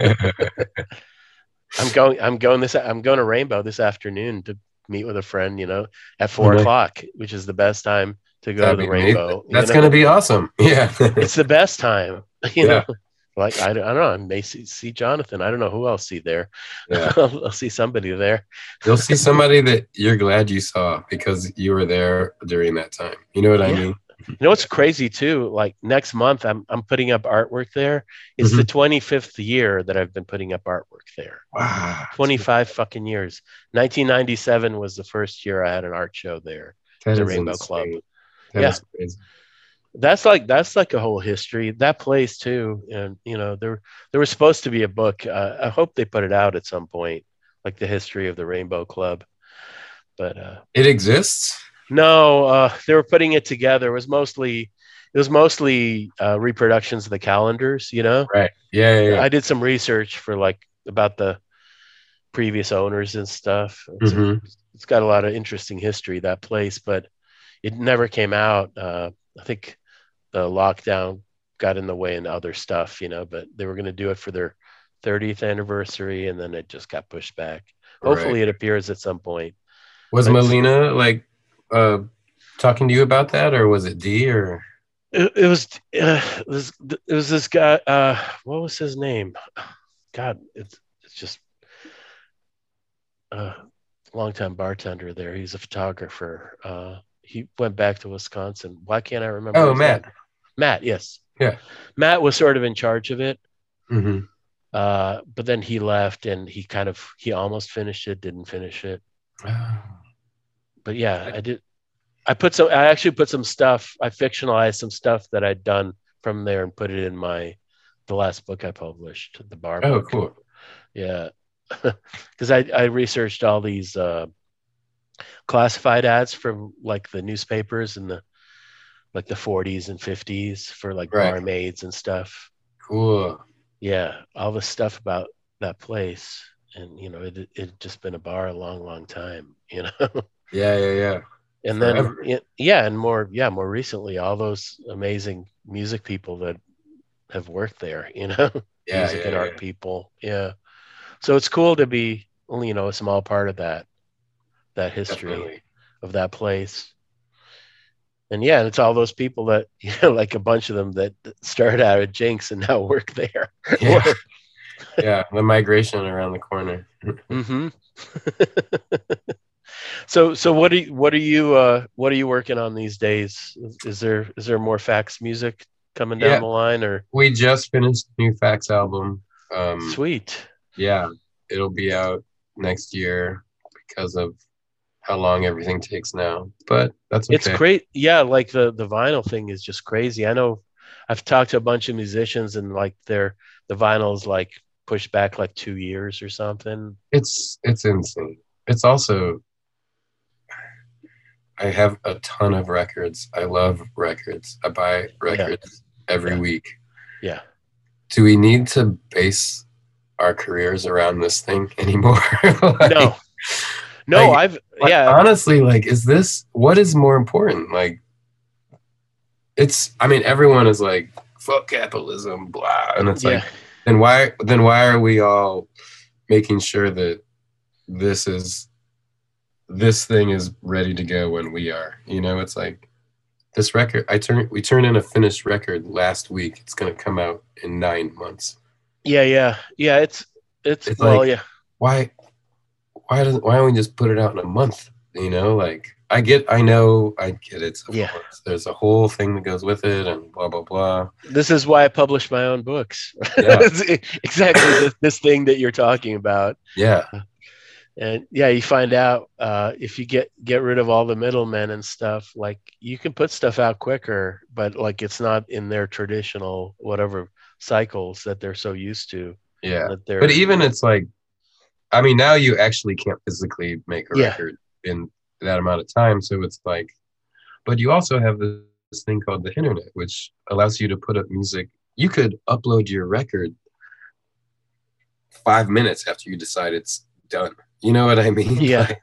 I'm going i'm going this i'm going to rainbow this afternoon to meet with a friend you know at 4 mm-hmm. o'clock which is the best time to go That'd to the rainbow that's going to be awesome. Yeah. It's the best time you yeah. know? Like I, I don't know i may see, see jonathan. I don't know who i'll see there. Yeah. I'll, I'll see somebody there. You'll see somebody that you're glad you saw because you were there during that time. You know what yeah. i mean you know what's crazy too? Like next month, I'm I'm putting up artwork there. It's mm-hmm. the 25th year that I've been putting up artwork there. Wow, 25 fucking years. 1997 was the first year I had an art show there. That the Rainbow insane. Club. That yeah. That's like that's like a whole history. That place too, and you know there there was supposed to be a book. Uh, I hope they put it out at some point, like the history of the Rainbow Club. But uh, it exists. No, uh, they were putting it together. It was mostly it was mostly uh, reproductions of the calendars. You know, right? Yeah, yeah, yeah. I did some research for like about the previous owners and stuff. It's, mm-hmm. it's got a lot of interesting history that place, but it never came out. Uh, I think the lockdown got in the way and other stuff, you know. But they were going to do it for their 30th anniversary, and then it just got pushed back. Hopefully, right. it appears at some point. Was Melina like uh, talking to you about that, or was it D or? It, it was uh, it was it was this guy. Uh, what was his name? God, it's it's just a uh, longtime bartender there. He's a photographer. Uh, he went back to Wisconsin. Why can't I remember? Oh, Matt. name? Matt, yes. Yeah. Matt was sort of in charge of it. hmm Uh, but then he left and he kind of he almost finished it, didn't finish it. But yeah, I did I put some I actually put some stuff, I fictionalized some stuff that I'd done from there and put it in my the last book I published, the bar Oh, book. cool. Yeah. Because I, I researched all these uh, classified ads from like the newspapers in the like the 40s and 50s for like Right. barmaids and stuff. Cool. Yeah, all the stuff about that place. And you know, it it just been a bar a long, long time, you know. Yeah, yeah, yeah. and then Forever. yeah, yeah, and more yeah, more recently, all those amazing music people that have worked there, you know. Yeah, music yeah, and art people. Yeah. So it's cool to be, you know, a small part of that, that history Definitely. of that place. And yeah, and it's all those people that, you know, like a bunch of them that started out at Jinx and now work there. Yeah. yeah, the migration around the corner. hmm so, so what are you, what are you, uh, what are you working on these days? Is, is there, is there more Facs music coming down Yeah. the line or We just finished the new Facs album. Um, sweet? yeah, it'll be out next year because of how long everything takes now. But that's okay. It's great. Yeah, like the the vinyl thing is just crazy. I know I've talked to a bunch of musicians and like their the vinyl's like pushed back like two years or something. It's it's insane. It's also I have a ton of records. I love records. I buy records every Yeah. week. Yeah. Do we need to base our careers around this thing anymore? Like- No. No, Like- I've like, yeah. honestly like is this what is more important like it's i mean everyone is like fuck capitalism blah and it's yeah. like then why then why are we all making sure that this is this thing is ready to go when we are you know it's like this record i turn we turned in a finished record last week it's going to come out in nine months yeah, yeah. Yeah, it's it's, It's well, like- yeah. why why doesn't why don't we just put it out in a month you know like i get i know i get it Yeah. course. there's a whole thing that goes with it and blah blah blah This is why I publish my own books. Yeah. Exactly this, this thing that you're talking about. yeah and yeah you find out uh, if you get get rid of all the middlemen and stuff like you can put stuff out quicker but like it's not in their traditional whatever cycles that they're so used to yeah. but even it's like i mean now you actually can't physically make a Yeah. record in that amount of time so it's like but you also have this thing called the internet which allows you to put up music. You could upload your record five minutes after you decide it's done you know what i mean? Yeah. Like,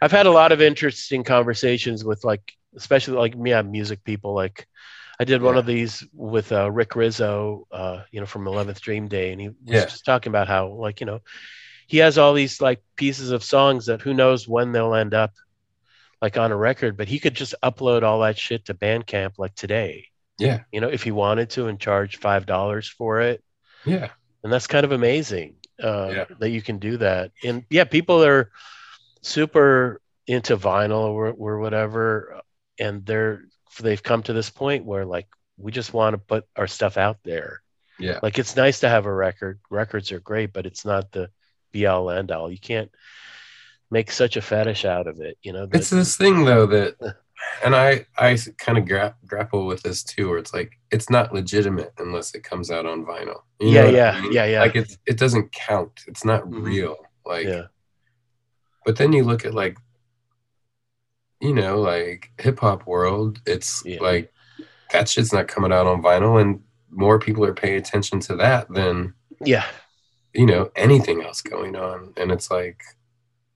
i've had a lot of interesting conversations with like especially like me yeah music people. Like i did one Yeah. of these with uh, rick rizzo uh, you know from 11th dream day and he was Yeah. just talking about how like you know he has all these like pieces of songs that who knows when they'll end up like on a record but he could just upload all that shit to bandcamp like today. Yeah. You know if he wanted to and charge five dollars for it. Yeah. And that's kind of amazing uh, Yeah. that you can do that. And yeah, people are super into vinyl or, or whatever, and they're they've come to this point where like we just want to put our stuff out there. yeah Like it's nice to have a record. Records are great, but it's not the be all end all. You can't make such a fetish out of it. You know, that- it's this thing though that and i i kind of gra- grapple with this too where it's like it's not legitimate unless it comes out on vinyl You Yeah, know what I yeah, mean? yeah, yeah. like it's it doesn't count it's not Mhm. real like yeah, but then you look at like you know like hip-hop world it's Yeah. like that shit's not coming out on vinyl and more people are paying attention to that than yeah, you know anything else going on and it's like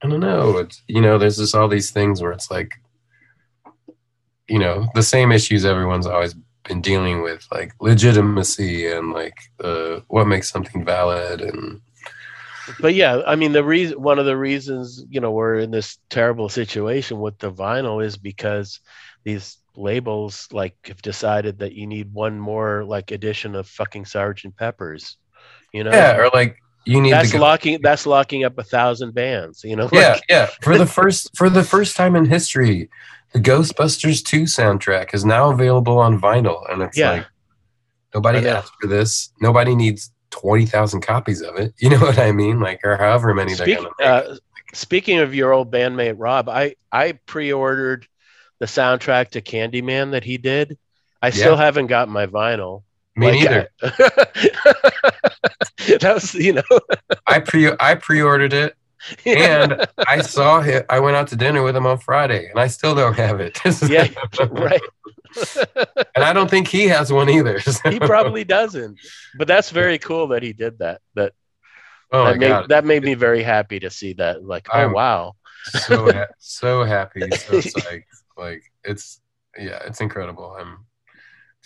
i don't know it's you know there's just all these things where it's like you know the same issues everyone's always been dealing with like legitimacy and like uh, what makes something valid and but yeah, I mean the reason one of the reasons you know we're in this terrible situation with the vinyl is because these labels like have decided that you need one more like edition of fucking Sergeant Pepper's. You know, yeah or like you need that's locking that's locking up a thousand bands. You know, yeah yeah for the first for the first time in history the Ghostbusters 2 soundtrack is now available on vinyl. And it's Yeah. like, nobody asked for this. Nobody needs 20,000 copies of it. You know what I mean? Like, or however many they're Speak, to make. uh, speaking of your old bandmate Rob, I I pre-ordered the soundtrack to Candyman that he did. I still haven't got my vinyl. Me Like, neither. I- that was, you know, I pre I pre-ordered it and I saw him. I went out to dinner with him on Friday, and I still don't have it. yeah, right. and I don't think he has one either. he probably doesn't, but that's very cool that he did that. That oh that made god, that made me very happy to see that. Like, oh I'm- wow, so ha- so happy, so psyched. Like it's yeah, it's incredible. I'm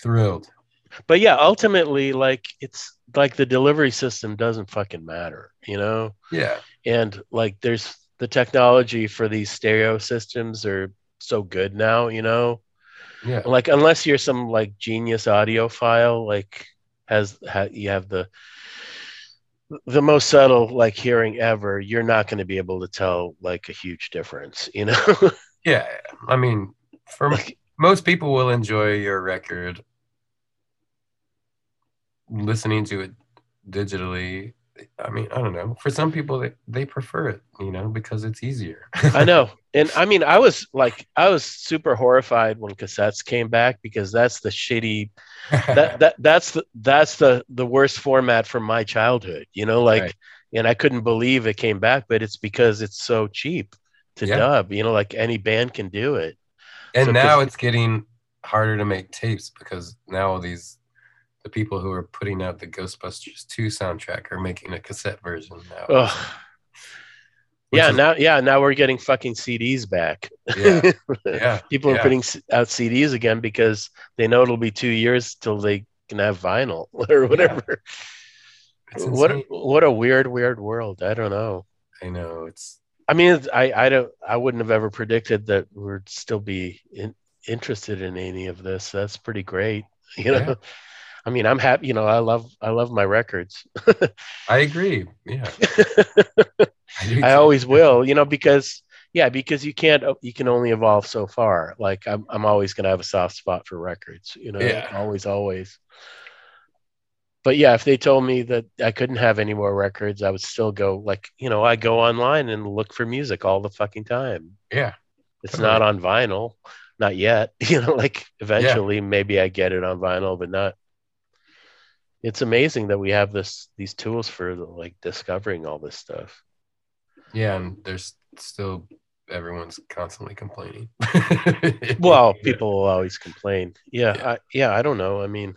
thrilled. but yeah, ultimately, like it's like the delivery system doesn't fucking matter, you know. Yeah, and like there's the technology for these stereo systems are so good now you know yeah, like unless you're some like genius audiophile like has ha, you have the the most subtle like hearing ever you're not going to be able to tell like a huge difference you know yeah. I mean, for like most people will enjoy your record listening to it digitally. I mean, I don't know. For some people, they, they prefer it, you know, because it's easier. i know and i mean i was like i was super horrified when cassettes came back because that's the shitty that that that's the that's the the worst format from my childhood you know like Right. and i couldn't believe it came back but it's because it's so cheap to Yeah. dub you know like any band can do it and So now it's getting harder to make tapes because now all these the people who are putting out the Ghostbusters 2 soundtrack are making a cassette version now. Ugh. yeah is- now yeah now we're getting fucking cds back yeah, yeah, people are putting out cds again because they know it'll be two years till they can have vinyl or whatever It's what insane. what a weird weird world i don't know I know it's I mean, I I don't I wouldn't have ever predicted that we'd still be in, interested in any of this. That's pretty great, you know. Yeah. I mean, I'm happy. You know, I love I love my records. I agree. Yeah, I, I always will, you know, because yeah, because you can't uh, you can only evolve so far. Like I'm I'm always gonna have a soft spot for records, you know. Yeah. Always, always. But yeah, if they told me that I couldn't have any more records, I would still go like, you know, I go online and look for music all the fucking time. Yeah, It's Totally. not on vinyl, not yet. You know, like eventually maybe I get it on vinyl, but not. It's amazing that we have this these tools for like discovering all this stuff. yeah, and there's still everyone's constantly complaining. Well, people will always complain. Yeah, Yeah. I, yeah, I don't know. I mean,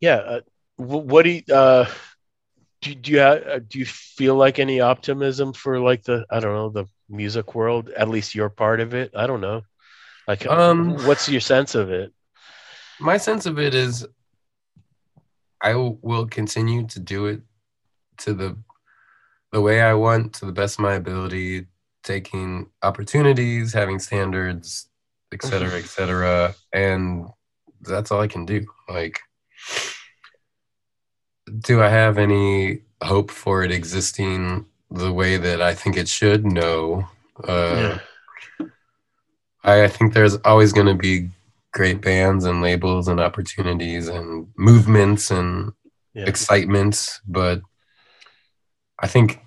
yeah. Uh, what do you uh, do? Do you uh, do you feel like any optimism for like the I don't know the music world? At least your part of it. I don't know. Like, Um, what's your sense of it? my sense of it is I will continue to do it to the the way I want, to the best of my ability, taking opportunities, having standards, et cetera, et cetera. And that's all I can do. Like, do I have any hope for it existing the way that I think it should? No. Uh, yeah. I, I think there's always going to be great bands and labels and opportunities and movements and Yeah. excitement, but I think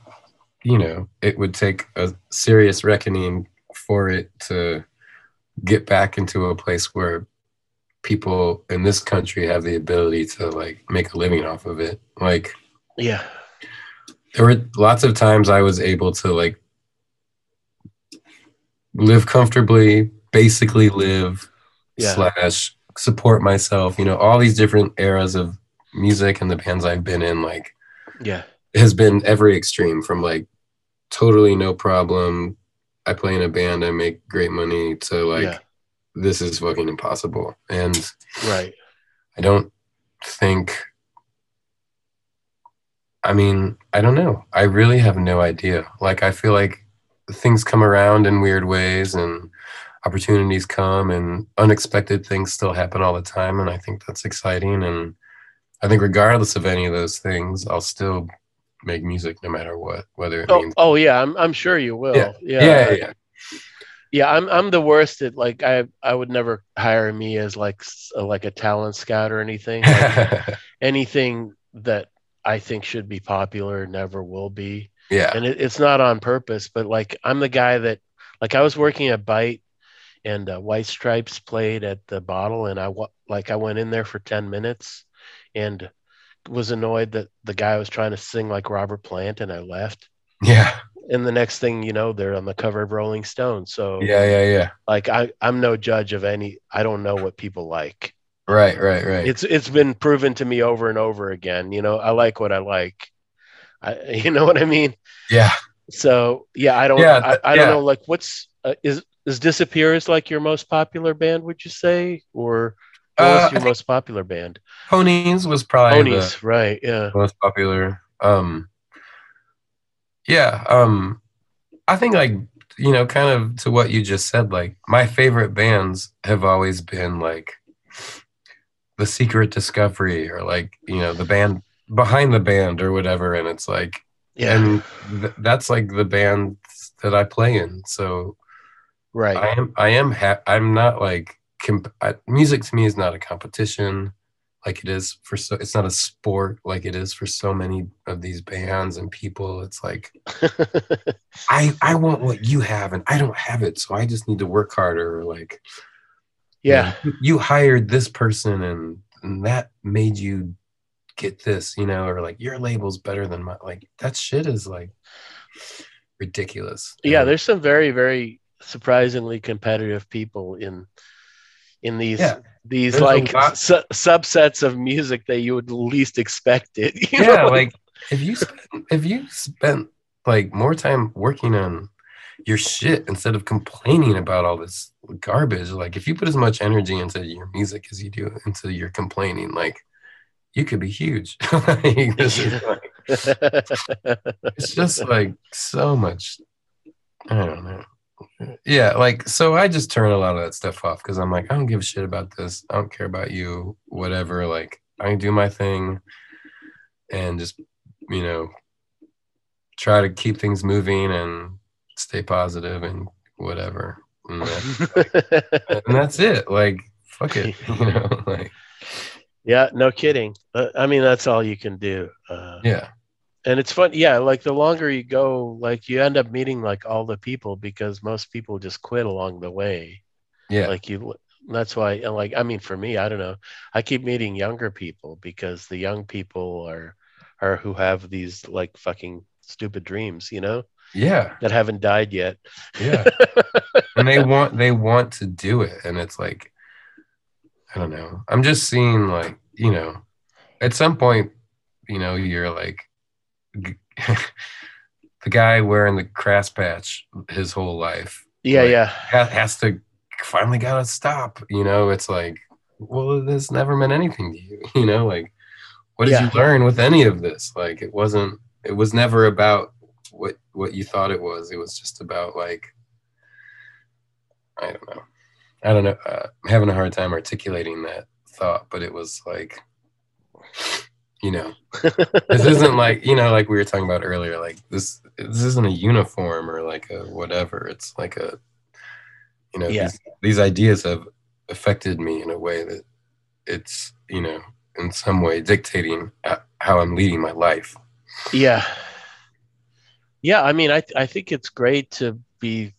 you know it would take a serious reckoning for it to get back into a place where people in this country have the ability to like make a living off of it. Like Yeah. there were lots of times I was able to like live comfortably, basically live Yeah. slash support myself. You know, all these different eras of music and the bands I've been in, like Yeah. has been every extreme from like totally no problem. I play in a band, I make great money to like yeah. this is fucking impossible. And Right. I don't think I mean, I don't know. I really have no idea. Like I feel like things come around in weird ways and opportunities come and unexpected things still happen all the time and I think that's exciting and I think regardless of any of those things, I'll still make music no matter what, whether it Oh, means oh yeah. I'm I'm sure you will. Yeah. Yeah. yeah, yeah, yeah. Yeah, I'm I'm the worst at like I I would never hire me as like s- uh, like a talent scout or anything. Like anything that I think should be popular never will be. yeah. And it, it's not on purpose, but like I'm the guy that like I was working at Byte and uh, White Stripes played at the bottle and I like I went in there for 10 minutes and was annoyed that the guy was trying to sing like Robert Plant and I left. Yeah. And the next thing you know, they're on the cover of Rolling Stone. So Yeah. Yeah. Yeah. like I, I'm no judge of any I don't know what people like. Right. Right. Right. It's it's been proven to me over and over again. You know, I like what I like. I you know what I mean? yeah. So yeah, I don't Yeah, I, I don't yeah. know like what's uh, is is Disappears like your most popular band, would you say? Or Uh, was your most popular band? Ponys was probably the Ponys, right, yeah. most popular. Um, yeah. Um, I think like you know, kind of to what you just said. Like my favorite bands have always been like the Secret Discovery or like you know the band behind the band or whatever, and it's like Yeah. and th- that's like the band that I play in. So right. I am I am ha- I'm not like comp- I, music to me is not a competition like it is for so it's not a sport like it is for so many of these bands and people it's like I I want what you have and I don't have it so I just need to work harder like you yeah. know, you hired this person and, and that made you get this you know or like your label's better than my like that shit is like ridiculous Yeah, And- there's some very, very surprisingly competitive people in in these Yeah. these There's like su- subsets of music that you would least expect it. yeah know? like if you spent, if you spent like more time working on your shit instead of complaining about all this garbage like if you put as much energy into your music as you do into your complaining like you could be huge like, like, it's just like so much i don't know yeah like so i just turn a lot of that stuff off because i'm like i don't give a shit about this i don't care about you whatever like i can do my thing and just you know try to keep things moving and stay positive and whatever and, that- and that's it like fuck it you know like yeah, no kidding. Uh, I mean, that's all you can do. Uh, yeah and it's fun yeah like the longer you go like you end up meeting like all the people because most people just quit along the way. Yeah. Like you that's why like i mean for me i don't know i keep meeting younger people because the young people are are who have these like fucking stupid dreams you know? Yeah. That haven't died yet. Yeah. And they want they want to do it and it's like i don't know. I'm just seeing like you know at some point you know you're like the guy wearing the crass patch his whole life. Yeah Like, yeah. ha- has to finally gotta stop you know? It's like well this never meant anything to you you know? Like what did Yeah. you learn with any of this? Like it wasn't it was never about what what you thought it was. It was just about like i don't know. I don't know uh, i'm having a hard time articulating that thought but it was like you know this isn't like you know like we were talking about earlier like this this isn't a uniform or like a whatever it's like a you know Yeah. these, these ideas have affected me in a way that it's you know in some way dictating uh, how i'm leading my life Yeah. Yeah, I mean, I I think it's great to be.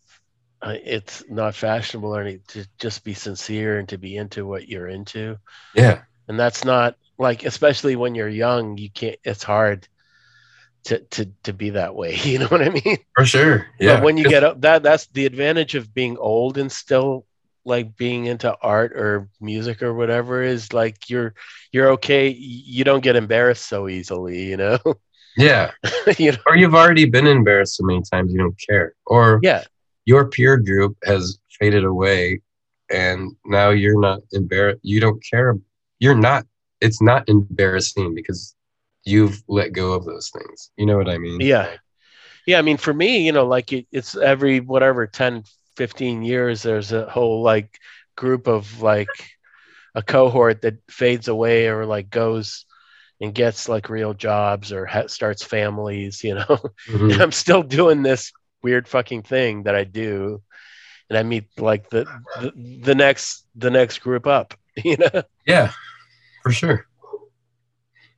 Uh, it's not fashionable or any, to just be sincere and to be into what you're into, yeah and that's not like, especially when you're young, you can't. It's hard to to to be that way. You know what I mean? for sure yeah But when you get up, that that's the advantage of being old and still like being into art or music or whatever is like you're you're okay. You don't get embarrassed so easily. You know. yeah you know. or you've already been embarrassed so many times you don't care or Yeah. your peer group has faded away and now you're not embarrassed you don't care you're not it's not embarrassing because you've let go of those things you know what i mean Yeah. Yeah. I mean, for me, you know, like it, it's every whatever 10, 15 years, there's a whole like group of like a cohort that fades away or like goes and gets like real jobs or ha- starts families, you know. Mhm. I'm still doing this weird fucking thing that I do. and I meet like the, the the next the next group up, you know. Yeah, for sure.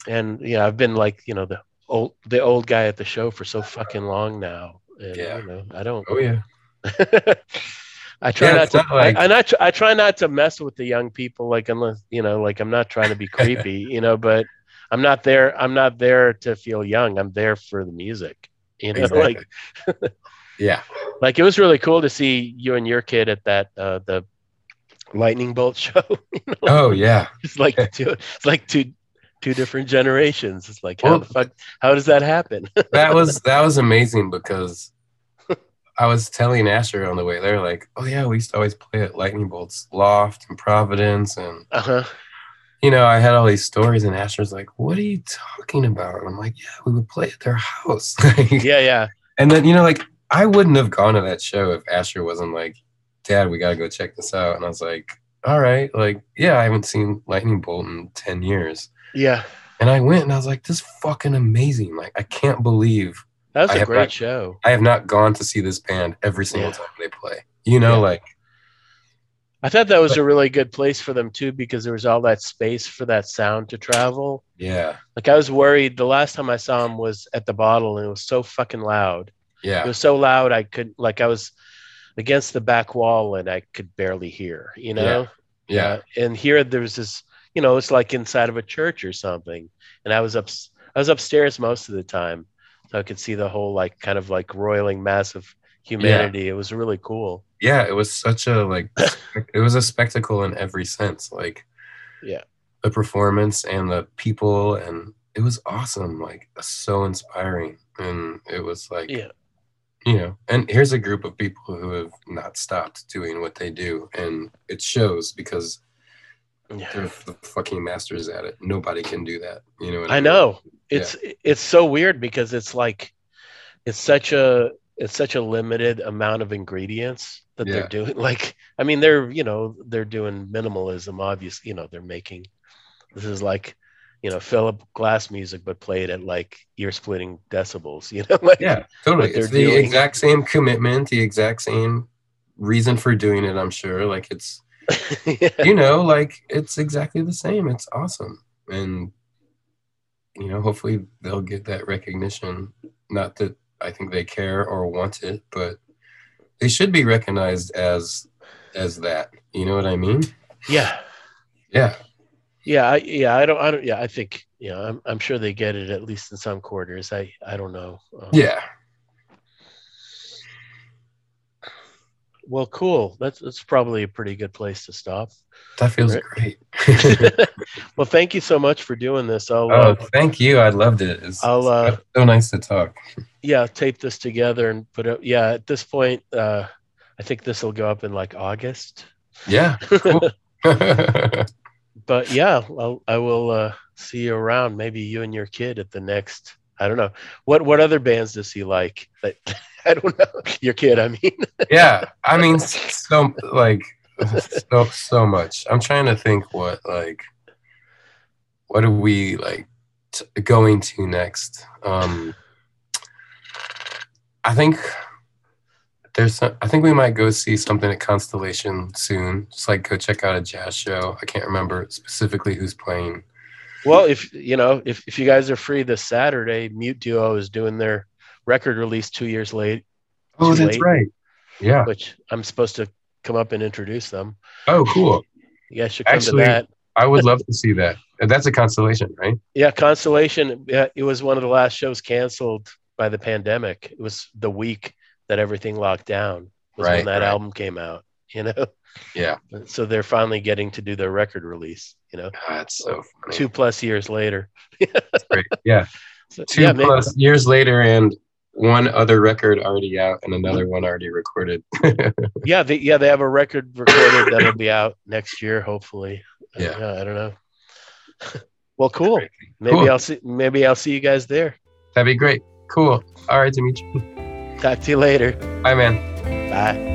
And you know, I've been like you know the old the old guy at the show for so fucking long now, and Yeah. you know I don't. Oh yeah. I try Yeah, not to. not like- I, I not. I try not to mess with the young people, like unless you know, like I'm not trying to be creepy, you know. But I'm not there. I'm not there to feel young. I'm there for the music, you know. Exactly. Like, Yeah. like it was really cool to see you and your kid at that uh, the lightning bolt show. you know? Oh yeah. It's like two. It's like two two different generations. It's like how Well- the fuck? How does that happen? That was that was amazing because I was telling Asher on the way there, like, oh yeah, we used to always play at Lightning Bolts Loft in Providence, and uh huh. you know, I had all these stories, and Asher's like, "What are you talking about?" And I'm like, "Yeah, we would play at their house." Yeah, yeah. And then you know, like, I wouldn't have gone to that show if Asher wasn't like, "Dad, we gotta go check this out." And I was like, "All right, like, yeah, I haven't seen Lightning Bolt in ten years." Yeah. And I went, and I was like, "This is fucking amazing! Like, I can't believe That was I a great not- show. I have not gone to see this band every single Yeah. time they play." You know, Yeah. like, I thought that was a really good place for them too because there was all that space for that sound to travel. yeah, Like I was worried the last time I saw them was at the bottle and it was so fucking loud. Yeah. It was so loud I could like I was against the back wall and I could barely hear, you know? yeah, Uh, and here there was this, you know, it's like inside of a church or something. And I was up I was upstairs most of the time. So I could see the whole like kind of like roiling mass of humanity. It was really cool. yeah. It was such a like, it was a spectacle in every sense. Like, Yeah. the performance and the people, and it was awesome. Like, so inspiring, and it was like, Yeah. You know. And here's a group of people who have not stopped doing what they do, and it shows because Yeah. they're the fucking masters at it. Nobody can do that. You know. What I mean? know. It's it's so weird because it's like it's such a it's such a limited amount of ingredients that Yeah. they're doing. Like I mean they're you know they're doing minimalism obviously you know they're making this is like you know Philip Glass music but played at like ear splitting decibels you know like Yeah, totally. It's the doing. exact same commitment, the exact same reason for doing it. I'm sure. Like it's yeah. you know, like it's exactly the same. It's awesome. And you know, hopefully they'll get that recognition. Not that I think they care or want it, but they should be recognized as as that. You know what I mean? yeah Yeah. Yeah I, yeah I don't I don't yeah I think yeah I'm I'm sure they get it at least in some quarters I I don't know Um, Yeah. Well, cool. That's that's probably a pretty good place to stop. That feels Right. great. well, thank you so much for doing this. I'll oh, uh, thank you. I loved it. It's, I'll, uh, so nice to talk. yeah tape this together and put it. Yeah, at this point, uh, I think this will go up in like August. Yeah. Cool. But yeah, I'll, I will uh, see you around. Maybe you and your kid at the next. I don't know what what other bands does he like. That I don't know. Your kid, I mean. yeah i mean so like so so much i'm trying to think what like what are we like t- going to next um i think there's some, i think we might go see something at constellation soon just like go check out a jazz show i can't remember specifically who's playing Well, if you know, if, if you guys are free this Saturday, Mute Duo is doing their record release two years late, oh that's late. right yeah which I'm supposed to come up and introduce them. oh cool You guys should come Actually- to that. i would love to see that that's a constellation right Yeah, Constellation. Yeah, it was one of the last shows canceled by the pandemic. It was the week that everything locked down. Was when that right. album came out. You know, yeah so they're finally getting to do their record release. You know, that's so funny two plus years later. great yeah So, two yeah, maybe- plus years later and one other record already out and another one already recorded yeah, they, yeah, they have a record recorded that'll be out next year, hopefully. Uh, Yeah. I don't know. well, cool. Maybe Cool. I'll see. Maybe I'll see you guys there. that'd be great cool all right dimitri Talk to you later. bye man Bye.